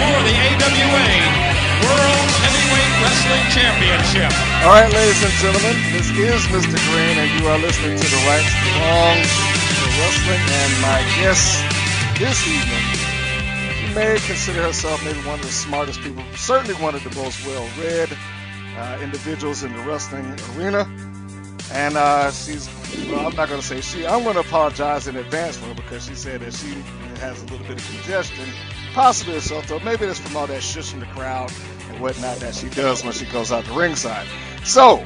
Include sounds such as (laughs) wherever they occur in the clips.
For the AWA World Heavyweight Wrestling Championship. All right, ladies and gentlemen, this is Mr. Green, and you are listening to the Wrongs for Wrestling. And my guest this evening, she may consider herself maybe one of the smartest people, certainly one of the most well-read uh, individuals in the wrestling arena. And uh, she's, well, I'm not going to say she, I'm going to apologize in advance for her because she said that she has a little bit of congestion, possibly a throat. Maybe it's from all that shushing the crowd and whatnot that she does when she goes out the ringside. So,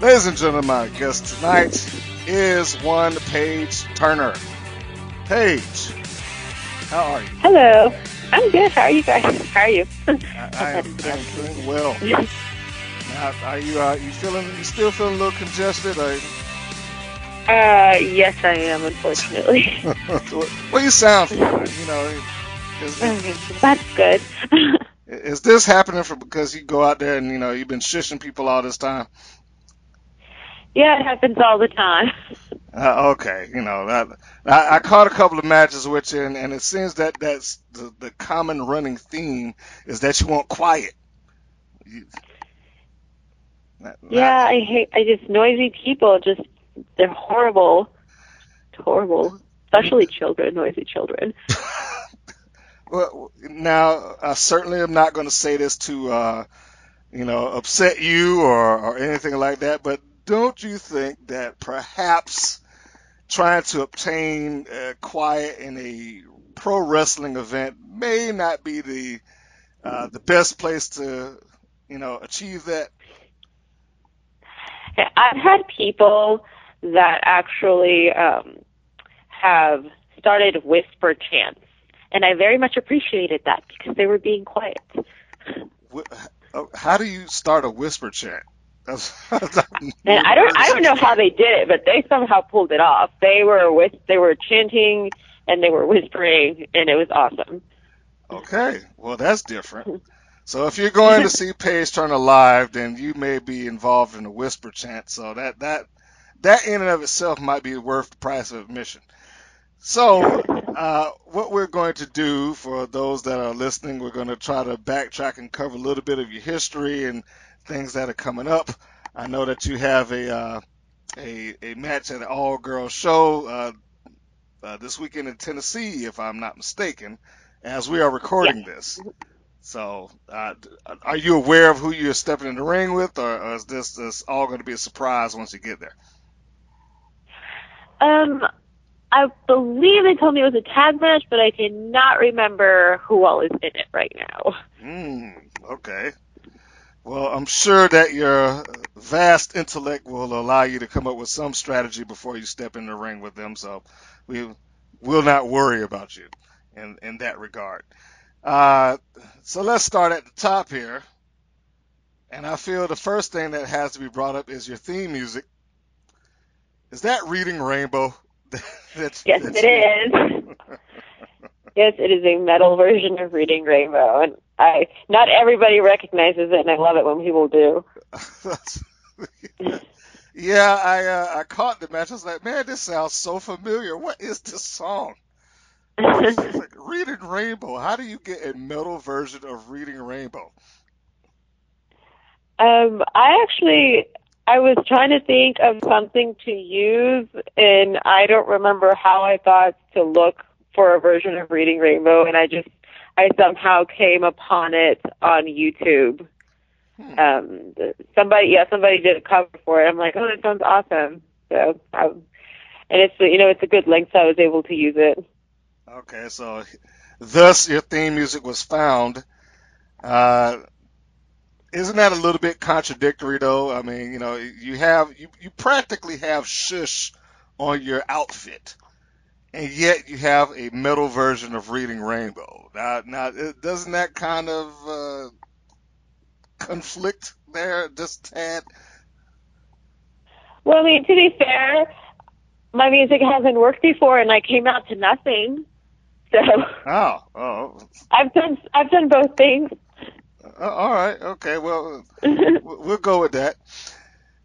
ladies and gentlemen, my guest tonight is one Paige Turner. Paige, how are you? Hello. I'm good. How are you guys? How are you? I, I am I'm (laughs) doing well. Now, are you uh, you feeling you still feeling a little congested? Or, Uh, yes, I am. Unfortunately, well, (laughs) what do you sound fine. You know, is, (laughs) that's good. (laughs) is this happening for because you go out there and you know you've been shushing people all this time? yeah, it happens all the time. (laughs) Uh, okay, you know that I, I caught a couple of matches with you, and, and it seems that that's the, the common running theme is that you want quiet. You, that- Yeah, I hate. I just noisy people. Just they're horrible. Horrible. Especially children. Noisy children. Well, now I certainly am not going to say this to, uh, you know, upset you or, or anything like that. But don't you think that perhaps trying to obtain uh, quiet in a pro wrestling event may not be the uh, the best place to, you know, achieve that? I've had people that actually um, have started whisper chants, and I very much appreciated that because they were being quiet. Uh, How do you start a whisper chant? (laughs) And I don't I don't know how they did it, but they somehow pulled it off. They were with they were chanting and they were whispering and it was awesome. Okay, well that's different. So if you're going to (laughs) see Paige Turner live, then you may be involved in a whisper chant. So that that that in and of itself might be worth the price of admission. So uh, what we're going to do for those that are listening, we're going to try to backtrack and cover a little bit of your history and things that are coming up. I know that you have a uh, a, a match at an all girls show uh, uh, this weekend in Tennessee, if I'm not mistaken, as we are recording this. So, uh, are you aware of who you're stepping in the ring with, or, or is this, this all going to be a surprise once you get there? Um I believe they told me it was a tag match, but I cannot remember who all is in it right now. Hmm. Okay. Well, I'm sure that your vast intellect will allow you to come up with some strategy before you step in the ring with them. So, we will not worry about you in in that regard. Uh, so let's start at the top here. And I feel the first thing that has to be brought up is your theme music. Is that Reading Rainbow? (laughs) that's, Yes, that's- it is. (laughs) Yes, it is a metal version of Reading Rainbow, and I not everybody recognizes it, and I love it when people do. (laughs) yeah, I uh, I caught the match. I was like, man, this sounds so familiar. What is this song? Like Reading Rainbow. How do you get a metal version of Reading Rainbow? Um, I actually I was trying to think of something to use, and I don't remember how I thought to look for a version of Reading Rainbow, and I just I somehow came upon it on YouTube. Um, somebody, yeah, somebody did a cover for it. I'm like, oh, that sounds awesome. So, I, and it's you know it's a good length, so I was able to use it. Okay, so thus your theme music was found. Uh, isn't that a little bit contradictory though? I mean, you know, you have you, you practically have shush on your outfit, and yet you have a metal version of Reading Rainbow. Now, now doesn't that kind of uh, conflict there just tad? Well, I mean, to be fair, my music hasn't worked before, and I came out to nothing. So. Oh, oh. I've done I've done both things. Uh, all right. Okay. Well, (laughs) we'll go with that.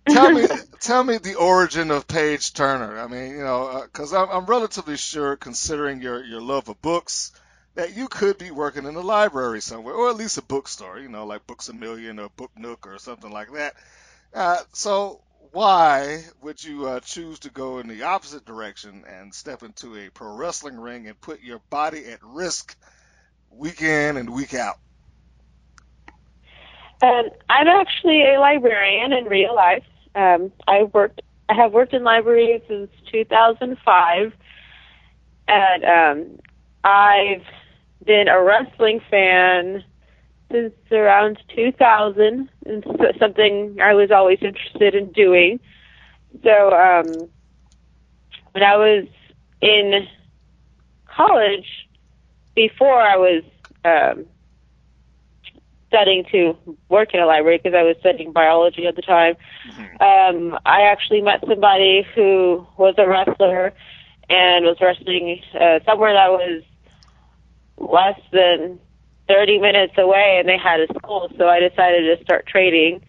Tell me, (laughs) tell me the origin of Paige Turner. I mean, you know, because uh, I'm, I'm relatively sure, considering your your love of books, that you could be working in a library somewhere, or at least a bookstore. You know, like Books a Million or Book Nook or something like that. Uh, so, why would you uh, choose to go in the opposite direction and step into a pro wrestling ring and put your body at risk week in and week out? Um, I'm actually a librarian in real life. Um, I worked. I have worked in libraries since 2005, and um, I've been a wrestling fan since around 2000. and something I was always interested in doing. So um, when I was in college, before I was um, studying to work in a library because I was studying biology at the time. Mm-hmm. Um, I actually met somebody who was a wrestler and was wrestling uh, somewhere that was less than 30 minutes away, and they had a school. So I decided to start training,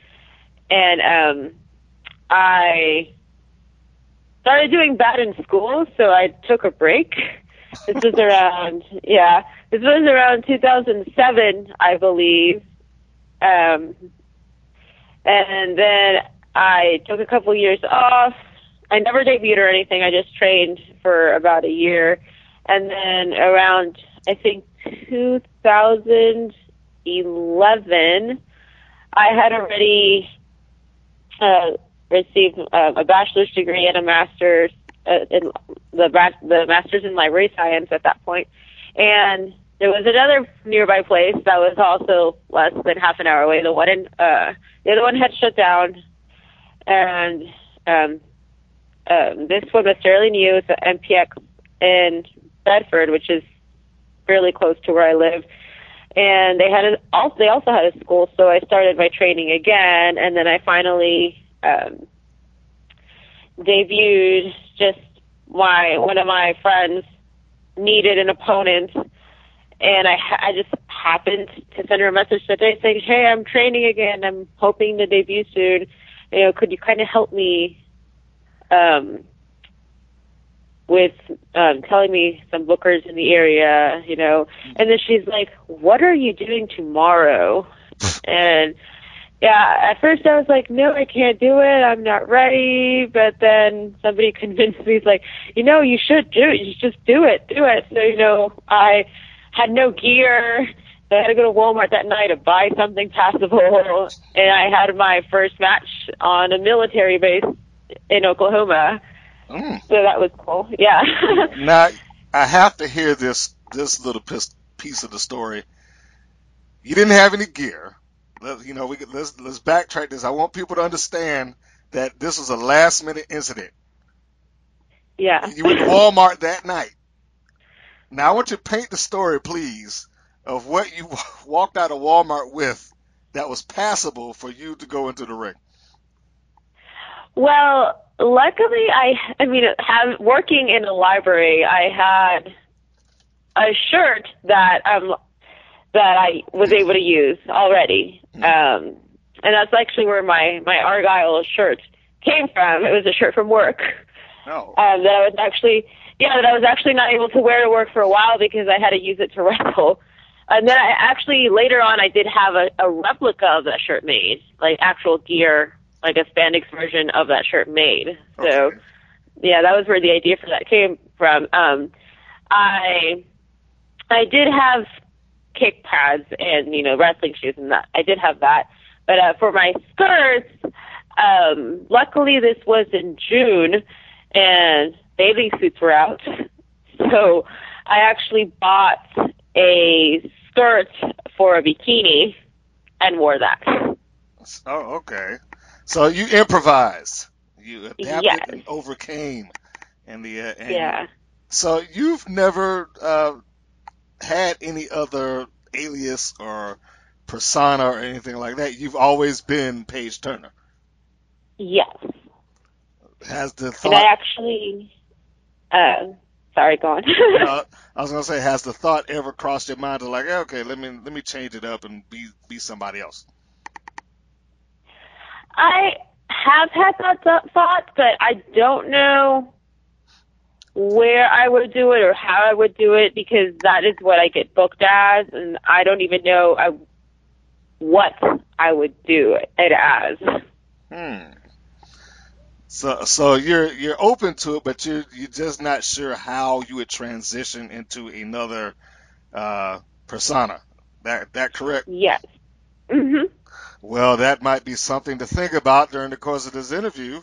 and um, I started doing bad in school, so I took a break. This was around, yeah, this was around 2007, I believe. Um, and then I took a couple years off. I never debuted or anything. I just trained for about a year. And then around, I think, 2011, I had already uh, received uh, a bachelor's degree and a master's uh, in the the master's in library science at that point, and there was another nearby place that was also less than half an hour away. The one in uh, the other one had shut down, and um, um, this one was fairly new. It's an MPX in Bedford, which is fairly close to where I live. And they had a, also they also had a school, so I started my training again, and then I finally um, debuted. Just my one of my friends needed an opponent and I I just happened to send her a message today saying, "Hey, I'm training again. I'm hoping to debut soon. You know, could you kind of help me um, with um, telling me some bookers in the area? You know?" And then she's like, "What are you doing tomorrow?" (laughs) and yeah, at first I was like, no, I can't do it. I'm not ready. But then somebody (laughs) convinced me, like, you know, you should do it. You should just do it. Do it. So, you know, I had no gear. So I had to go to Walmart that night to buy something passable, and I had my first match on a military base in Oklahoma. Mm. So that was cool. Yeah. (laughs) now I have to hear this this little piece of the story. You didn't have any gear. You know, we let's let's backtrack this. I want people to understand that this was a last minute incident. Yeah. You went to Walmart that night. Now I want you to paint the story, please, of what you (laughs) walked out of Walmart with that was passable for you to go into the ring. Well, luckily, I I mean, have working in a library, I had a shirt that um that I was able to use already. Um, and that's actually where my my Argyle shirt came from. It was a shirt from work. Oh. (laughs) Um, that I was actually yeah, that I was actually not able to wear to work for a while because I had to use it to (laughs) wrestle. And then I actually later on I did have a, a replica of that shirt made, like actual gear, like a spandex version of that shirt made. Okay. So yeah, that was where the idea for that came from. Um, I I did have kick pads and you know wrestling shoes and that I did have that, but uh, for my skirts, um, luckily this was in June, and bathing suits were out. (laughs) So I actually bought a skirt for a bikini and wore that. Oh, okay. So you improvised. You adapted Yes. and overcame. And the uh, and Yeah. So you've never uh, had any other alias or persona or anything like that. You've always been Paige Turner. Yes. Has the And I thought? actually, uh, sorry, go on. (laughs) uh, (laughs) I was gonna say, has the thought ever crossed your mind to like, "Eh, okay, let me let me change it up and be be somebody else? I have had that th- thought, but I don't know where I would do it or how I would do it because that is what I get booked as, and I don't even know I, what I would do it as. Hmm. So so you're you're open to it, but you're you're just not sure how you would transition into another uh, persona. That that correct? Yes. hmm Well, that might be something to think about during the course of this interview.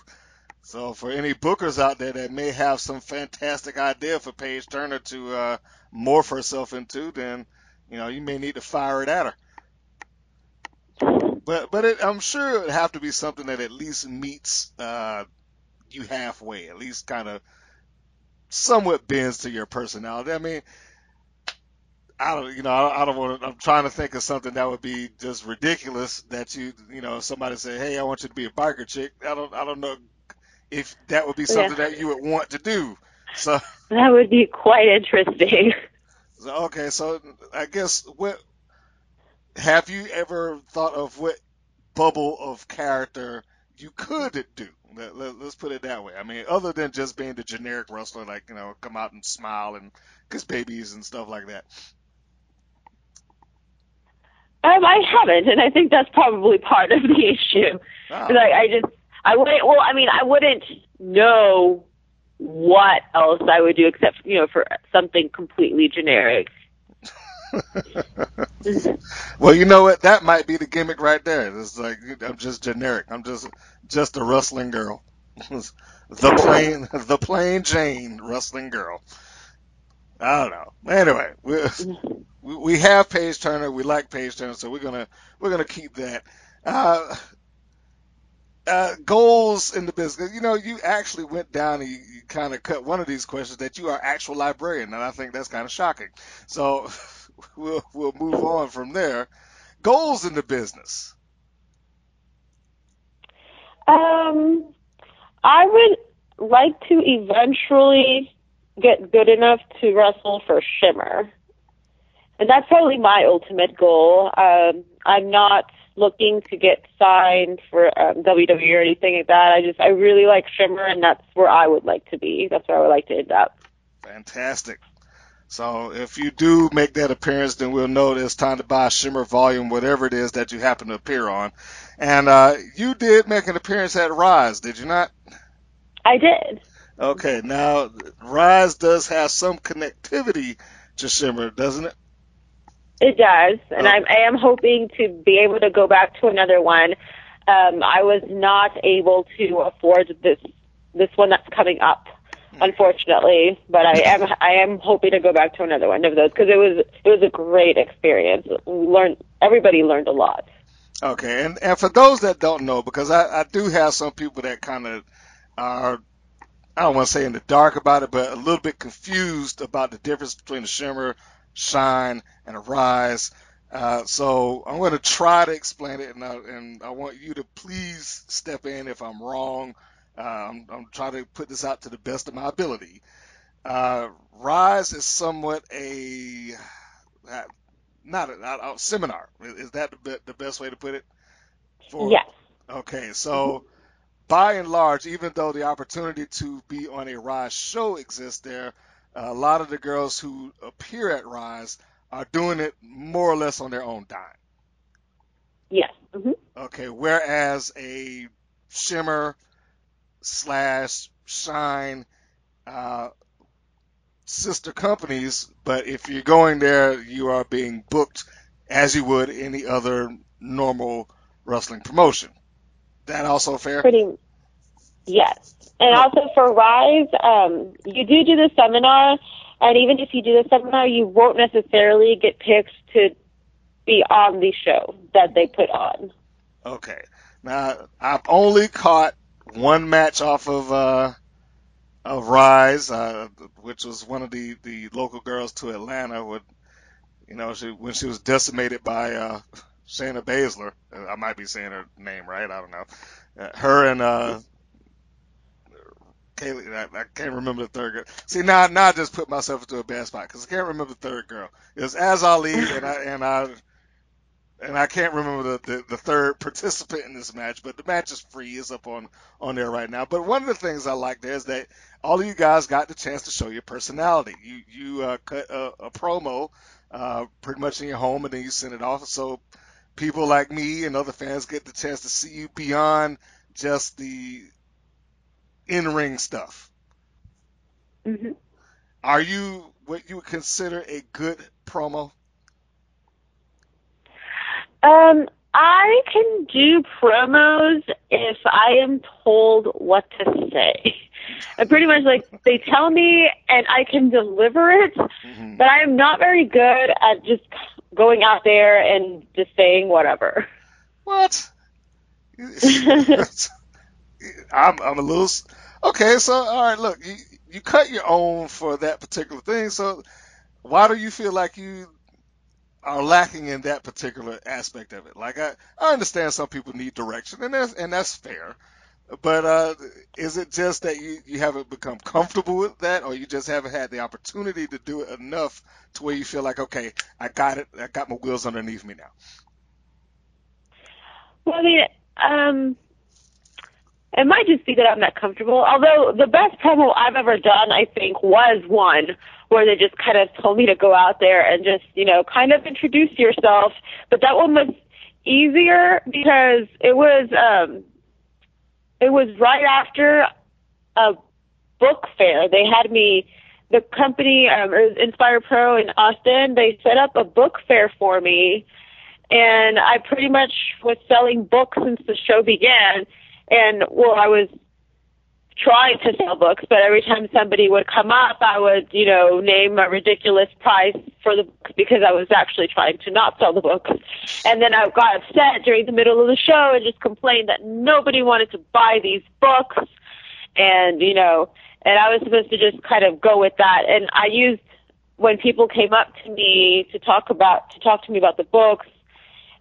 So, for any bookers out there that may have some fantastic idea for Paige Turner to uh, morph herself into, then you know you may need to fire it at her. But but it, I'm sure it would have to be something that at least meets uh, you halfway, at least kind of somewhat bends to your personality. I mean, I don't, you know, I, I don't want to. I'm trying to think of something that would be just ridiculous. That you, you know, somebody say, "Hey, I want you to be a biker chick." I don't, I don't know if that would be something Yeah. that you would want to do. So, (laughs) That would be quite interesting. so, okay, so I guess what have you ever thought of what bubble of character you could do? Let, let, let's put it that way. I mean, other than just being the generic wrestler, like you know, come out and smile and kiss babies and stuff like that. Um, I haven't, and I think that's probably part of the (laughs) issue. Ah. Like, I just, I wouldn't. Well, I mean, I wouldn't know what else I would do except, you know, for something completely generic. (laughs) well, you know what? That might be the gimmick right there. It's like I'm just generic. I'm just just a wrestling girl. (laughs) the plain (laughs) the plain Jane wrestling girl. I don't know. Anyway, we we- we have Paige Turner. We like Paige Turner, so we're gonna we're gonna keep that. Uh, uh, goals in the business. You know, you actually went down and you, you kind of cut one of these questions that you are actual librarian, and I think that's kind of shocking. So (laughs) we'll we'll move on from there. Goals in the business. Um, I would like to eventually get good enough to wrestle for Shimmer. And that's probably my ultimate goal. Um, I'm not looking to get signed for um, WWE or anything like that. I just, I really like Shimmer, and that's where I would like to be. That's where I would like to end up. Fantastic. So if you do make that appearance, then we'll know that it's time to buy Shimmer Volume, whatever it is that you happen to appear on. And uh, you did make an appearance at Rise, did you not? I did. Okay, now Rise does have some connectivity to Shimmer, doesn't it? It does, and Oh. I'm, I am hoping to be able to go back to another one. Um, I was not able to afford this this one that's coming up, unfortunately. But I am I am hoping to go back to another one of those because it was it was a great experience. We learned everybody learned a lot. Okay, and, and for those that don't know, because I, I do have some people that kind of are, I don't want to say in the dark about it, but a little bit confused about the difference between a shimmer, shine, and a rise. Uh, so I'm going to try to explain it, and I, and I want you to please step in if I'm wrong. Uh, I'm, I'm trying to put this out to the best of my ability. Uh, rise is somewhat a uh, not a, not a seminar. Is is that the, the best way to put it? For- Yes. Okay, so by and large, even though the opportunity to be on a Rise show exists there, a lot of the girls who appear at Rise are doing it more or less on their own dime. Yes. hmm Okay, whereas a Shimmer slash Shine uh, sister companies, but if you're going there, you are being booked as you would any other normal wrestling promotion. That also fair? Pretty. Yes. And also for Rise, um, you do do the seminar, and even if you do the seminar, you won't necessarily get picked to be on the show that they put on. Okay. Now I've only caught one match off of uh, of Rise, uh, which was one of the, the local girls to Atlanta. With you know, she when she was decimated by uh, Shayna Baszler. I might be saying her name right. I don't know. Uh, her and uh, I, I, can't remember the third girl. See now, now I just put myself into a bad spot because I can't remember the third girl. It was Az Ali and I and I and I can't remember the, the, the, third (laughs) participant in this match, but the match is free. It's up on, on there right now. But one of the things I like there is that all of you guys got the chance to show your personality. You you uh, cut a, a promo uh, pretty much in your home, and then you send it off. So people like me and other fans get the chance to see you beyond just the in ring stuff. Mm-hmm. Are you what you would consider a good promo? Um, I can do promos if I am told what to say. (laughs) I pretty much like they tell me and I can deliver it, mm-hmm. but I am not very good at just going out there and just saying whatever. What? (laughs) (laughs) I'm I'm a little okay. So all right, look, you you cut your own for that particular thing. So why do you feel like you are lacking in that particular aspect of it. Like I, I understand some people need direction, and that's and that's fair. But uh, is it just that you, you haven't become comfortable with that, or you just haven't had the opportunity to do it enough to where you feel like, okay, I got it, I got my wheels underneath me now? Well, I mean, um, it might just be that I'm not comfortable. Although the best promo I've ever done, I think, was one where they just kind of told me to go out there and just, you know, kind of introduce yourself. But that one was easier because it was um it was right after a book fair. They had me the company um Inspire Pro in Austin, they set up a book fair for me and I pretty much was selling books since the show began and well, I was trying to sell books, but every time somebody would come up, I would, you know, name a ridiculous price for the book because I was actually trying to not sell the books. And then I got upset during the middle of the show and just complained that nobody wanted to buy these books. And, you know, and I was supposed to just kind of go with that. And I used when people came up to me to talk about to talk to me about the books,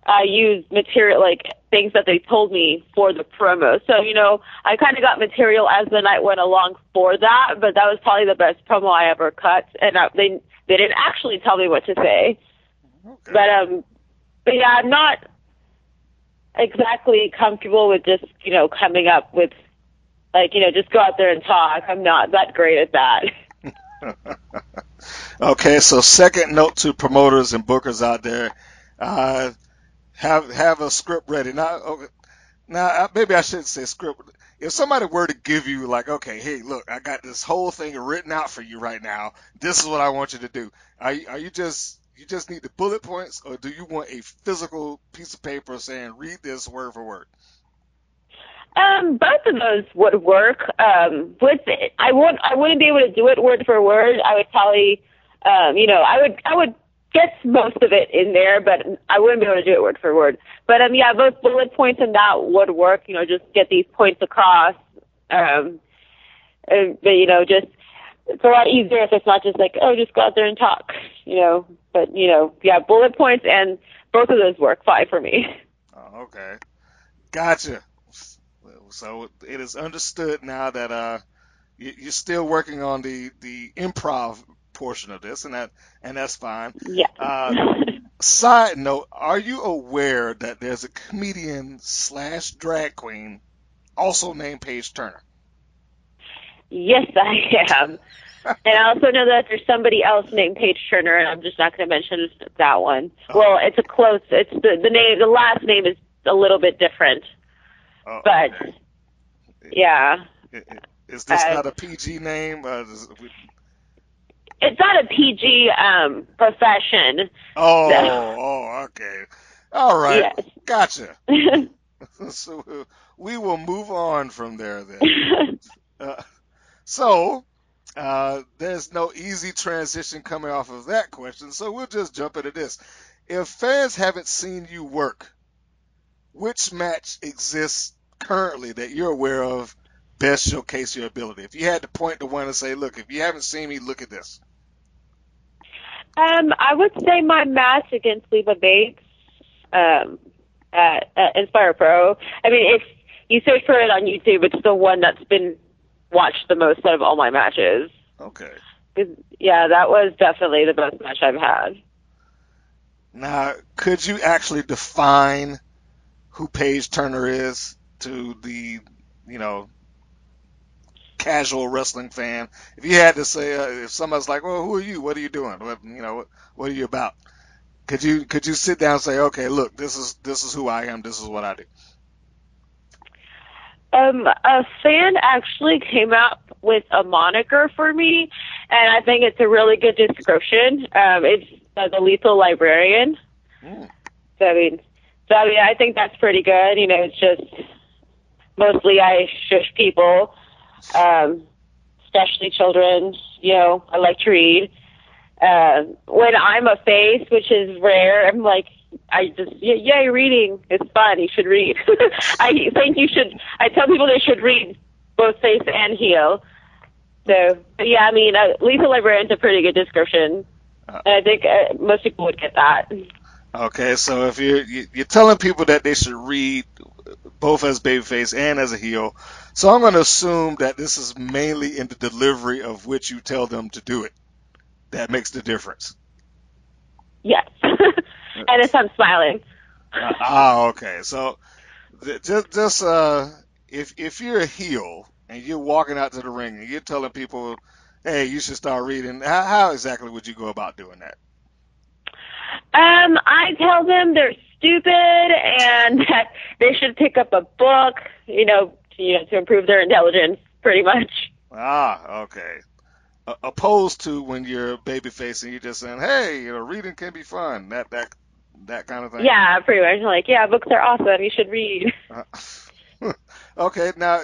I used material like things that they told me for the promo. So, you know, I kind of got material as the night went along for that, but that was probably the best promo I ever cut. And I, they they didn't actually tell me what to say. Okay. But um, but yeah, I'm not exactly comfortable with just you know coming up with like you know just go out there and talk. I'm not that great at that. (laughs) (laughs) okay, so second note to promoters and bookers out there. Uh, have have a script ready. Now, okay, now maybe I shouldn't say script. If somebody were to give you like, okay, hey, look, I got this whole thing written out for you right now. This is what I want you to do. Are are you just you just need the bullet points, or do you want a physical piece of paper saying read this word for word? Um, both of those would work. Um, with it, I would I wouldn't be able to do it word for word. I would probably, um, you know, I would I would gets most of it in there, but I wouldn't be able to do it word for word. But um, yeah, both bullet points and that would work. You know, just get these points across. Um, and, but you know, just it's a lot easier if it's not just like, oh, just go out there and talk. You know, but you know, yeah, bullet points and both of those work fine for me. Oh, okay, gotcha. So it is understood now that uh, you're still working on the the improv portion of this, and that and that's fine. Yeah. Uh, (laughs) side note: Are you aware that there's a comedian slash drag queen also named Paige Turner? Yes, I am. (laughs) and I also know that there's somebody else named Paige Turner, and I'm just not going to mention that one. Oh. Well, it's a close. It's the the name. The last name is a little bit different. Oh, but okay. yeah. Is this uh, not a PG name? Uh, it's not a PG um, profession. Oh, so. oh, okay. All right. Yes. Gotcha. (laughs) (laughs) so we will move on from there then. (laughs) uh, so uh, there's no easy transition coming off of that question, so we'll just jump into this. If fans haven't seen you work, which match exists currently that you're aware of best showcase your ability? If you had to point to one and say, look, if you haven't seen me, look at this. Um, I would say my match against Leva Bates um, at, at Inspire Pro. I mean, if you search for it on YouTube, it's the one that's been watched the most out of all my matches. Okay. Yeah, that was definitely the best match I've had. Now, could you actually define who Paige Turner is to the, you know, casual wrestling fan? If you had to say, uh, if somebody's like, "Well, who are you? What are you doing? What, you know, what, what are you about?" Could you could you sit down and say, "Okay, look, this is this is who I am. This is what I do." Um, a fan actually came up with a moniker for me, and I think it's a really good description. Um, it's uh, the Lethal Librarian. Mm. So I mean, so I mean, I think that's pretty good. You know, it's just mostly I shush people, um, especially children. You know, I like to read. Uh, when I'm a face, which is rare, I'm like, I just, yeah, yay, reading. It's fun. You should read. (laughs) I think you should, I tell people they should read both face and heel. So, but yeah, I mean, uh, Lethal Librarian's a pretty good description. And I think uh, most people would get that. Okay, so if you're you're telling people that they should read both as babyface and as a heel, so I'm going to assume that this is mainly in the delivery of which you tell them to do it. That makes the difference. Yes. (laughs) and if I'm smiling. Uh, ah, okay. So th- just just uh, if if you're a heel and you're walking out to the ring and you're telling people, hey, you should start reading, how, how exactly would you go about doing that? Um, I tell them they're stupid and (laughs) that they should pick up a book, you know, to, you know, to improve their intelligence, pretty much. Ah, okay. Opposed to when you're babyface and you're just saying, hey, you know, reading can be fun. That that that kind of thing. Yeah, pretty much. Like, yeah, books are awesome. You should read. (laughs) Uh, (laughs) okay, now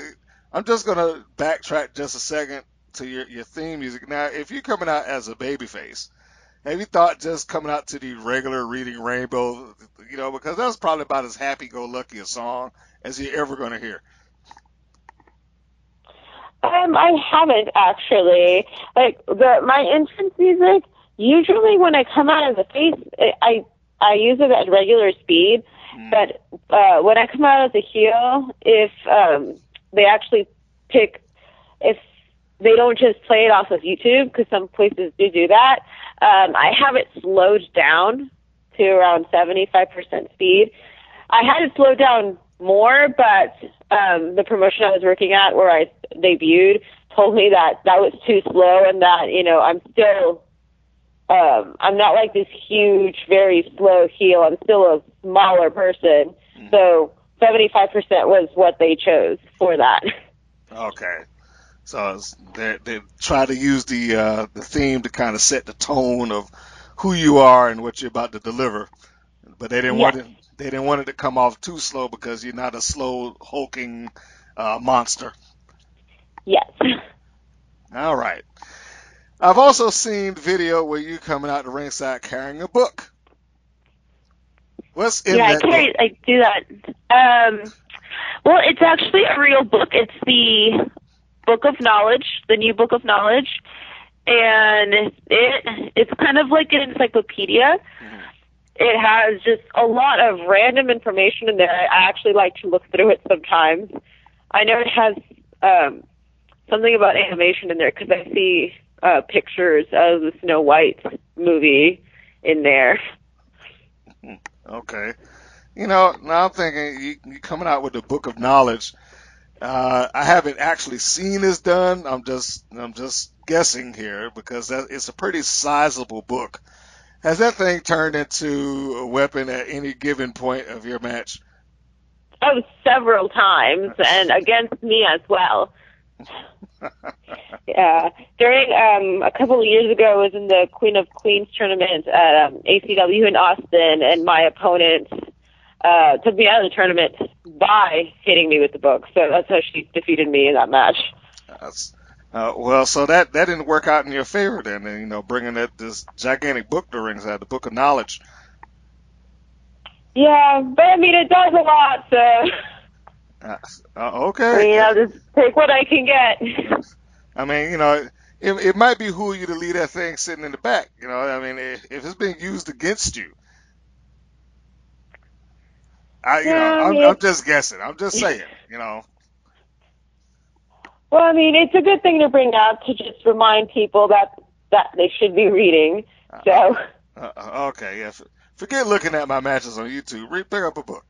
I'm just gonna backtrack just a second to your your theme music. Now, if you're coming out as a babyface, have you thought just coming out to the regular Reading Rainbow, you know, because that's probably about as happy-go-lucky a song as you're ever gonna hear. Um, I haven't actually. Like the my entrance music. Usually, when I come out as a face, I I use it at regular speed. But uh, when I come out as a heel, if um, they actually pick, if they don't just play it off of YouTube, because some places do do that, um, I have it slowed down to around 75% speed. I had it slowed down more, but um, the promotion I was working at, where I debuted, told me that that was too slow and that you know I'm still, um, I'm not like this huge, very slow heel. I'm still a smaller person, so 75% was what they chose for that. Okay. So it's, they they try to use the uh, the theme to kind of set the tone of who you are and what you're about to deliver, but they didn't want it they didn't want it to come off too slow because you're not a slow hulking uh, monster. Yes. All right. I've also seen video where you coming out the ringside carrying a book. What's in yeah, I that carry, book? I do that. Um, well, it's actually a real book. It's the Book of Knowledge, the new Book of Knowledge, and it it's kind of like an encyclopedia. It has just a lot of random information in there. I actually like to look through it sometimes. I know it has um, something about animation in there because I see uh, pictures of the Snow White movie in there. (laughs) Okay. You know, now I'm thinking you, you coming out with the book of knowledge. Uh, I haven't actually seen this done. I'm just I'm just guessing here because that, it's a pretty sizable book. Has that thing turned into a weapon at any given point of your match? Oh, several times, and against me as well. (laughs) Yeah, during um, a couple of years ago, I was in the Queen of Queens tournament at um, ACW in Austin, and my opponent uh, took me out of the tournament by hitting me with the book. So that's how she defeated me in that match. That's, uh, well, so that that didn't work out in your favor then, and, you know, bringing that this gigantic book to ringside, the book of knowledge. Yeah, but I mean, it does a lot, so Uh, uh, I okay. mean, I'll just take what I can get. I mean, you know, it, it might be who you to leave that thing sitting in the back. You know, I mean, if, if it's being used against you, I, you know, I I'm, I'm just guessing. I'm just saying. You know, Well, I mean, it's a good thing to bring up to just remind people that that they should be reading. So, uh, uh, okay, yeah. Forget looking at my matches on YouTube. Read, pick up a book.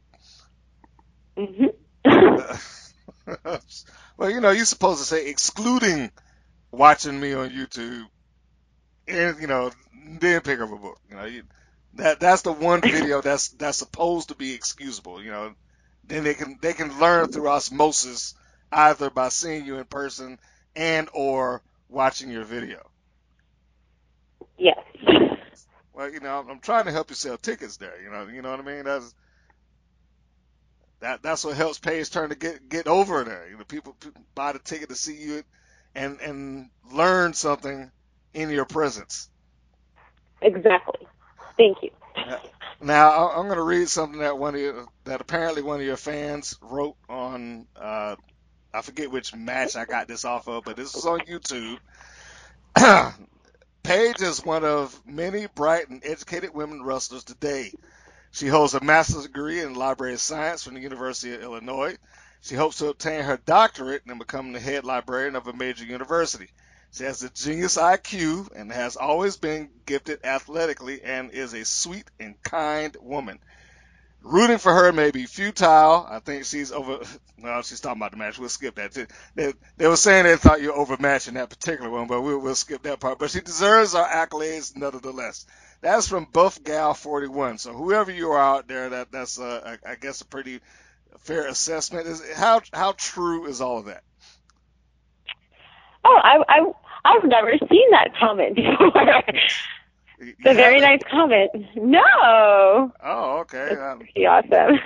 mhm. (laughs) well, you know, you're supposed to say excluding watching me on YouTube, and you know, then pick up a book. You know, you, that that's the one (laughs) video that's that's supposed to be excusable. You know, then they can they can learn through osmosis either by seeing you in person and or watching your video. yes. Well, you know, I'm, I'm trying to help you sell tickets there. You know, you know what I mean? That's that that's what helps Paige Turner get get over there. You know, people, people buy the ticket to see you and and learn something in your presence. Exactly. Thank you. Now I'm going to read something that one of your, that apparently one of your fans wrote on. Uh, I forget which match I got this off of, but this is on YouTube. (clears throat) Paige is one of many bright and educated women wrestlers today. She holds a master's degree in library science from the University of Illinois. She hopes to obtain her doctorate and become the head librarian of a major university. She has a genius IQ and has always been gifted athletically and is a sweet and kind woman. Rooting for her may be futile. I think she's over. Well, she's talking about the match. We'll skip that. They, they were saying they thought you were overmatched in that particular one, but we'll, we'll skip that part. But she deserves our accolades nevertheless. That's from Buff Gal 41. So whoever you are out there, that that's uh, I I guess a pretty fair assessment. Is how how true is all of that? Oh, I, I, I've never seen that comment before. (laughs) It's a very nice comment. No. Oh, okay. It's Um, pretty awesome.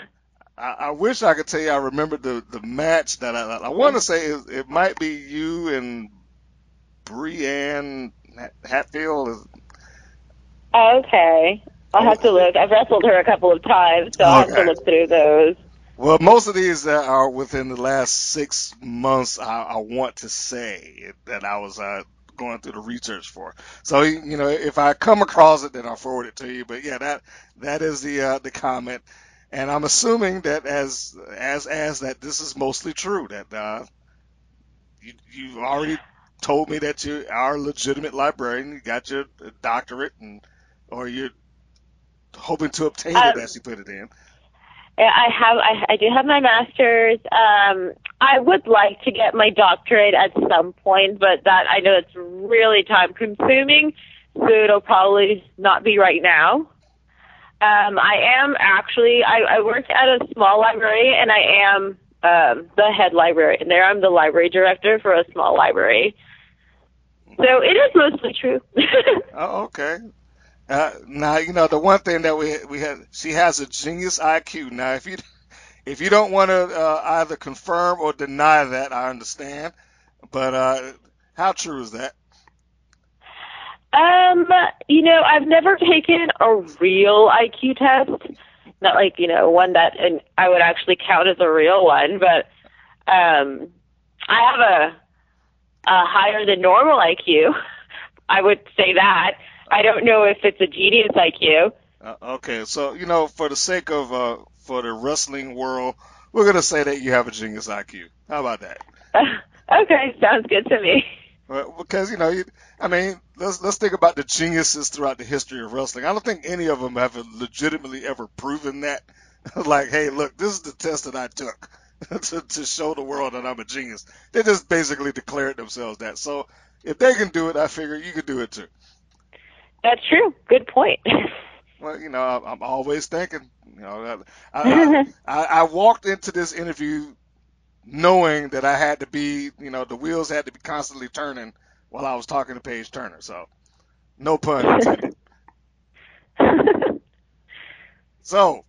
I, I wish I could tell you I remember the the match that I I want to say is, it might be you and Brianne Hatfield. Is- Okay. I'll have to look. I've wrestled her a couple of times, so I'll have to look through those. Well, most of these that are within the last six months, I, I want to say that I was uh, going through the research for. So you know, if I come across it, then I'll forward it to you. But yeah, that that is the uh, the comment, and I'm assuming that as as as that this is mostly true. That uh, you you already told me that you are a legitimate librarian. You got your doctorate, and or you're hoping to obtain it, Um, as you put it in. I have. I, I do have my master's. Um, I would like to get my doctorate at some point, but that I know it's really time consuming, so it'll probably not be right now. Um, I am actually. I, I work at a small library, and I am um, the head librarian there. I'm the library director for a small library. So it is mostly true. (laughs) Oh, okay. Uh, now you know the one thing that we we had. She has a genius IQ. Now, if you if you don't want to uh, either confirm or deny that, I understand. But uh, how true is that? Um, you know, I've never taken a real IQ test. Not like, you know, one that and I would actually count as a real one, but um I have a a higher than normal IQ. (laughs) I would say that. I don't know if it's a genius IQ. Uh, okay, so you know, for the sake of uh, for the wrestling world, we're gonna say that you have a genius IQ. How about that? (laughs) okay, sounds good to me. Well, because you know, you, I mean, let's let's think about the geniuses throughout the history of wrestling. I don't think any of them have legitimately ever proven that. (laughs) like, hey, look, this is the test that I took (laughs) to to show the world that I'm a genius. They just basically declared themselves that. So if they can do it, I figure you can do it too. That's true. Good point. (laughs) Well, you know, I, I'm always thinking. You know, I, I, I, I walked into this interview knowing that I had to be, you know, the wheels had to be constantly turning while I was talking to Paige Turner. So, no pun intended. (laughs) So,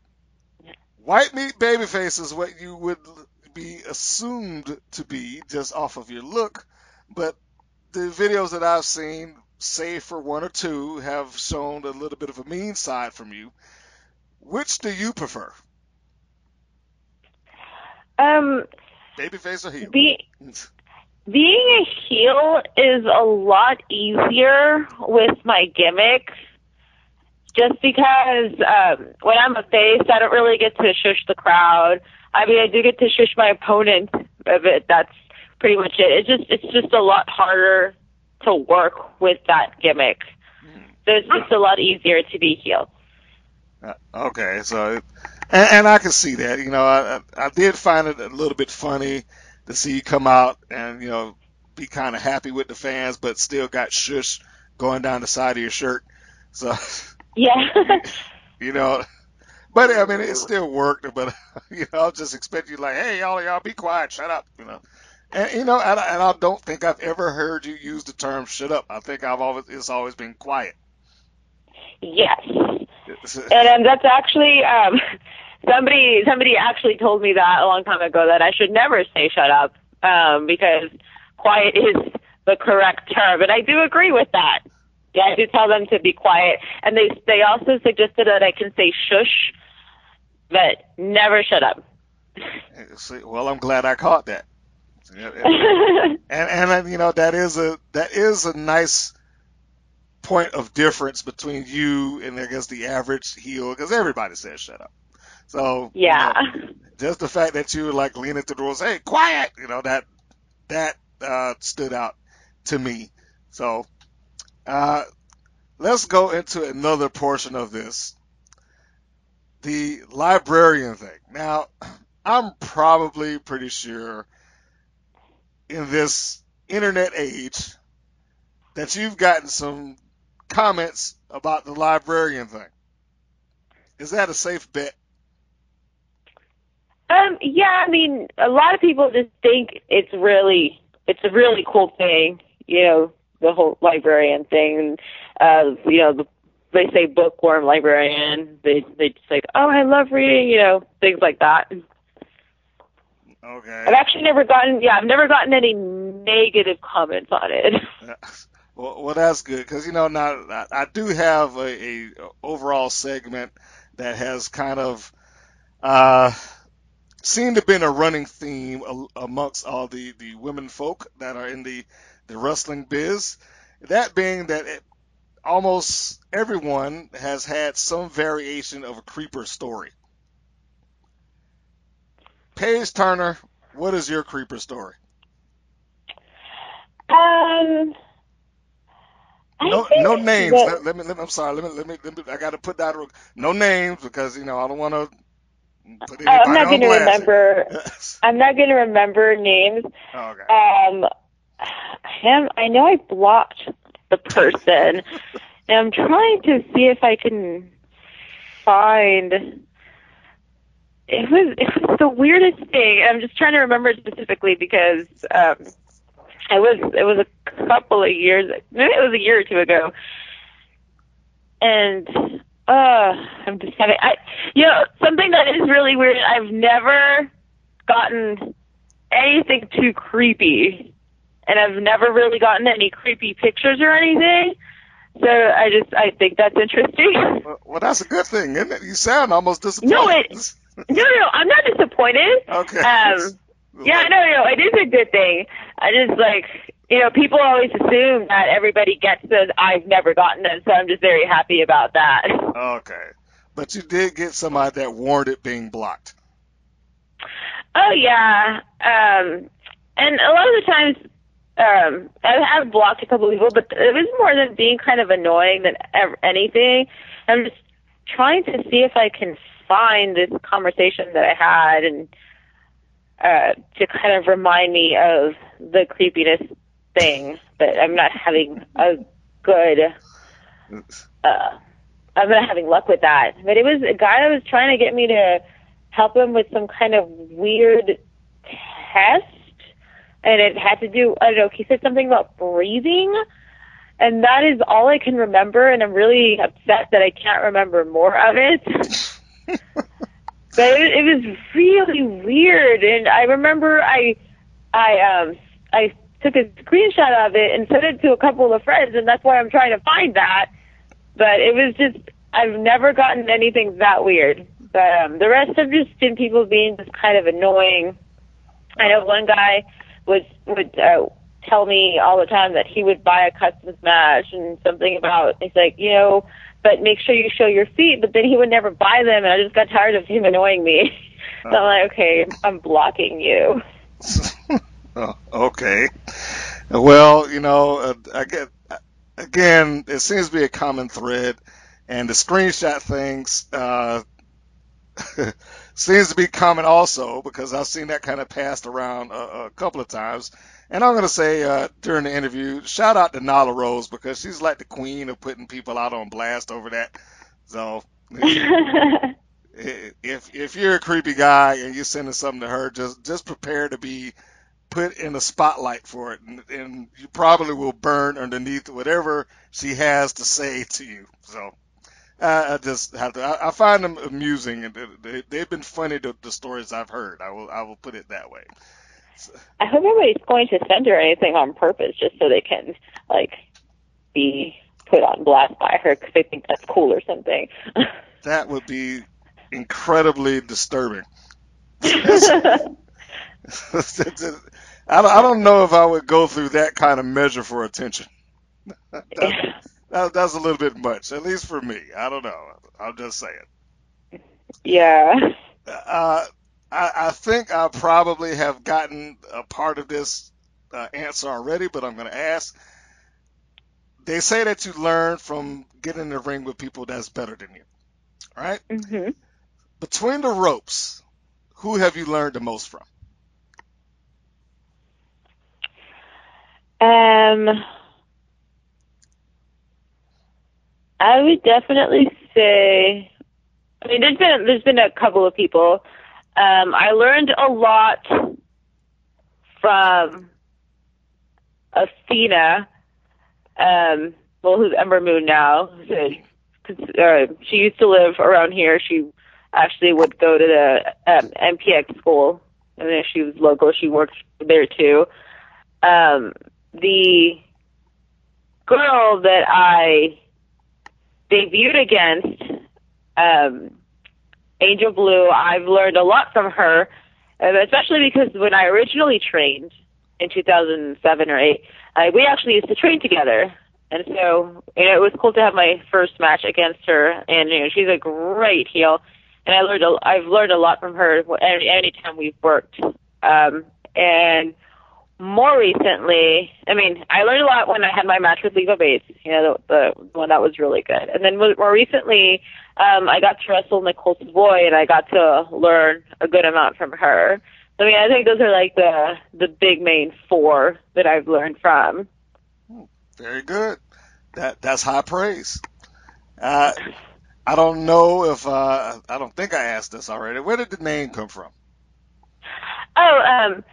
white meat babyface is what you would be assumed to be just off of your look, but the videos that I've seen, save for one or two, have shown a little bit of a mean side from you. which do you prefer? Um, Babyface or heel? be, being a heel is a lot easier with my gimmick. Just because um, when I'm a face, I don't really get to shush the crowd. I mean, I do get to shush my opponent a bit. That's pretty much it. It's just it's just a lot harder to work with that gimmick. So it's just a lot easier to be healed. Uh, okay, so it, and, and I can see that. You know, I I I did find it a little bit funny to see you come out and you know be kind of happy with the fans, but still got shush going down the side of your shirt. So Yeah. (laughs) you know, but I mean it still worked. But (laughs) you know, I'll just expect you like, hey, all of y'all, be quiet, shut up. You know, and you know, and, I- and I don't think I've ever heard you use the term "shut up." I think I've always it's always been quiet. yes. And um, that's actually um, (laughs) somebody somebody actually told me that a long time ago that I should never say shut up um, because quiet is the correct term, and I do agree with that. Yeah, I do tell them to be quiet, and they they also suggested that I can say shush, but never shut up. (laughs) See, well, I'm glad I caught that. And and uh, you know that is a that is a nice point of difference between you and I guess the average heel because everybody says shut up. So you yeah. know, just the fact that you were like leaning through the doors, hey, quiet, you know that that uh, stood out to me. So uh, let's go into another portion of this, the librarian thing. Now, I'm probably pretty sure in this internet age that you've gotten some comments about the librarian thing. Is that a safe bet? Um, yeah, I mean, a lot of people just think it's really, it's a really cool thing, you know, the whole librarian thing. And, uh, you know, the, they say bookworm librarian. They they just like, oh, I love reading, you know, things like that. Okay. I've actually never gotten, yeah, I've never gotten any negative comments on it. (laughs) (laughs) Well, well, that's good because you know now I, I do have a, a overall segment that has kind of uh, seemed to have been a running theme a- amongst all the the women folk that are in the the wrestling biz. That being that it, almost everyone has had some variation of a creeper story. Paige Turner, what is your creeper story? Um, No, no names. that- Let, let me, let me. I'm sorry. Let me, let me. Let me I got to put that. No names because you know I don't want to put Oh, I'm not going to remember. Yes. I'm not going to remember names. okay. Um, him. I know I blocked the person, (laughs) and I'm trying to see if I can find. It was it was the weirdest thing. I'm just trying to remember specifically because um, it was it was a couple of years. Maybe it was a year or two ago, and uh, I'm just having I you know something that is really weird. I've never gotten anything too creepy, and I've never really gotten any creepy pictures or anything. So I just I think that's interesting. Well, well, that's a good thing, isn't it? You sound almost disappointed. No, it- no, no, I'm not disappointed. Okay. Um, (laughs) yeah, no, no, it is a good thing. I just like you know people always assume that everybody gets this. I've never gotten it, so I'm just very happy about that. Okay. But you did get somebody that warranted being blocked. Oh yeah, um, and a lot of the times, um, I have blocked a couple people, but it was more than being kind of annoying than ever, anything. I'm just trying to see if I can find this conversation that I had and uh, to kind of remind me of the creepiness thing, but I'm not having a good. Uh, I'm not having luck with that. But it was a guy that was trying to get me to help him with some kind of weird test, and it had to do. I don't know. He said something about breathing, and that is all I can remember. And I'm really upset that I can't remember more of it. (laughs) (laughs) but it, it was really weird, and I remember I, I um, I took a screenshot of it and sent it to a couple of friends, and that's why I'm trying to find that. But it was just I've never gotten anything that weird. But um, the rest have just been people being just kind of annoying. I know one guy would would uh, tell me all the time that he would buy a custom smash and something about he's like, you know, but make sure you show your feet. But then he would never buy them, and I just got tired of him annoying me. (laughs) so I'm like, okay, I'm blocking you. (laughs) Oh, okay. Well, you know, uh, I get again. It seems to be a common thread, and the screenshot things uh, (laughs) seems to be common also because I've seen that kind of passed around a, a couple of times. And I'm going to say uh, during the interview, shout out to Nala Rose because she's like the queen of putting people out on blast over that. So (laughs) if if you're a creepy guy and you're sending something to her, just just prepare to be put in the spotlight for it, and, and you probably will burn underneath whatever she has to say to you. So. I just have to. I, I find them amusing, and they, they've been funny. The, the stories I've heard. I will. I will put it that way. I hope nobody's going to send her anything on purpose just so they can like be put on blast by her because they think that's cool or something. (laughs) that would be incredibly disturbing. (laughs) (laughs) I don't, I don't know if I would go through that kind of measure for attention. that, that, that's a little bit much, at least for me. I don't know. I'm just saying. Yeah. Uh, I, I think I probably have gotten a part of this uh, answer already, but I'm going to ask. They say that you learn from getting in the ring with people that's better than you, right? Mm-hmm. Between the ropes, who have you learned the most from? Um, I would definitely say. I mean, there's been there's been a couple of people. Um, I learned a lot from Athena. Um, well, who's Ember Moon now? Uh, she used to live around here. She actually would go to the um, MPX school, and then she was local. She worked there too. Um, the girl that I debuted against, um, Angel Blue, I've learned a lot from her, especially because when I originally trained in 2007 or 8, I, we actually used to train together. And so, you know, it was cool to have my first match against her, and you know, she's a great heel, and I learned a, I've learned a lot from her any time we've worked. Um, and more recently, I mean, I learned a lot when I had my match with Leva Bates, you know, the, the one that was really good. And then more recently, um, I got to wrestle Nicole Savoy, and I got to learn a good amount from her. I mean, I think those are like the the big main four that I've learned from. Very good. That that's high praise. Uh, I don't know if uh, I don't think I asked this already. Where did the name come from? Oh, um,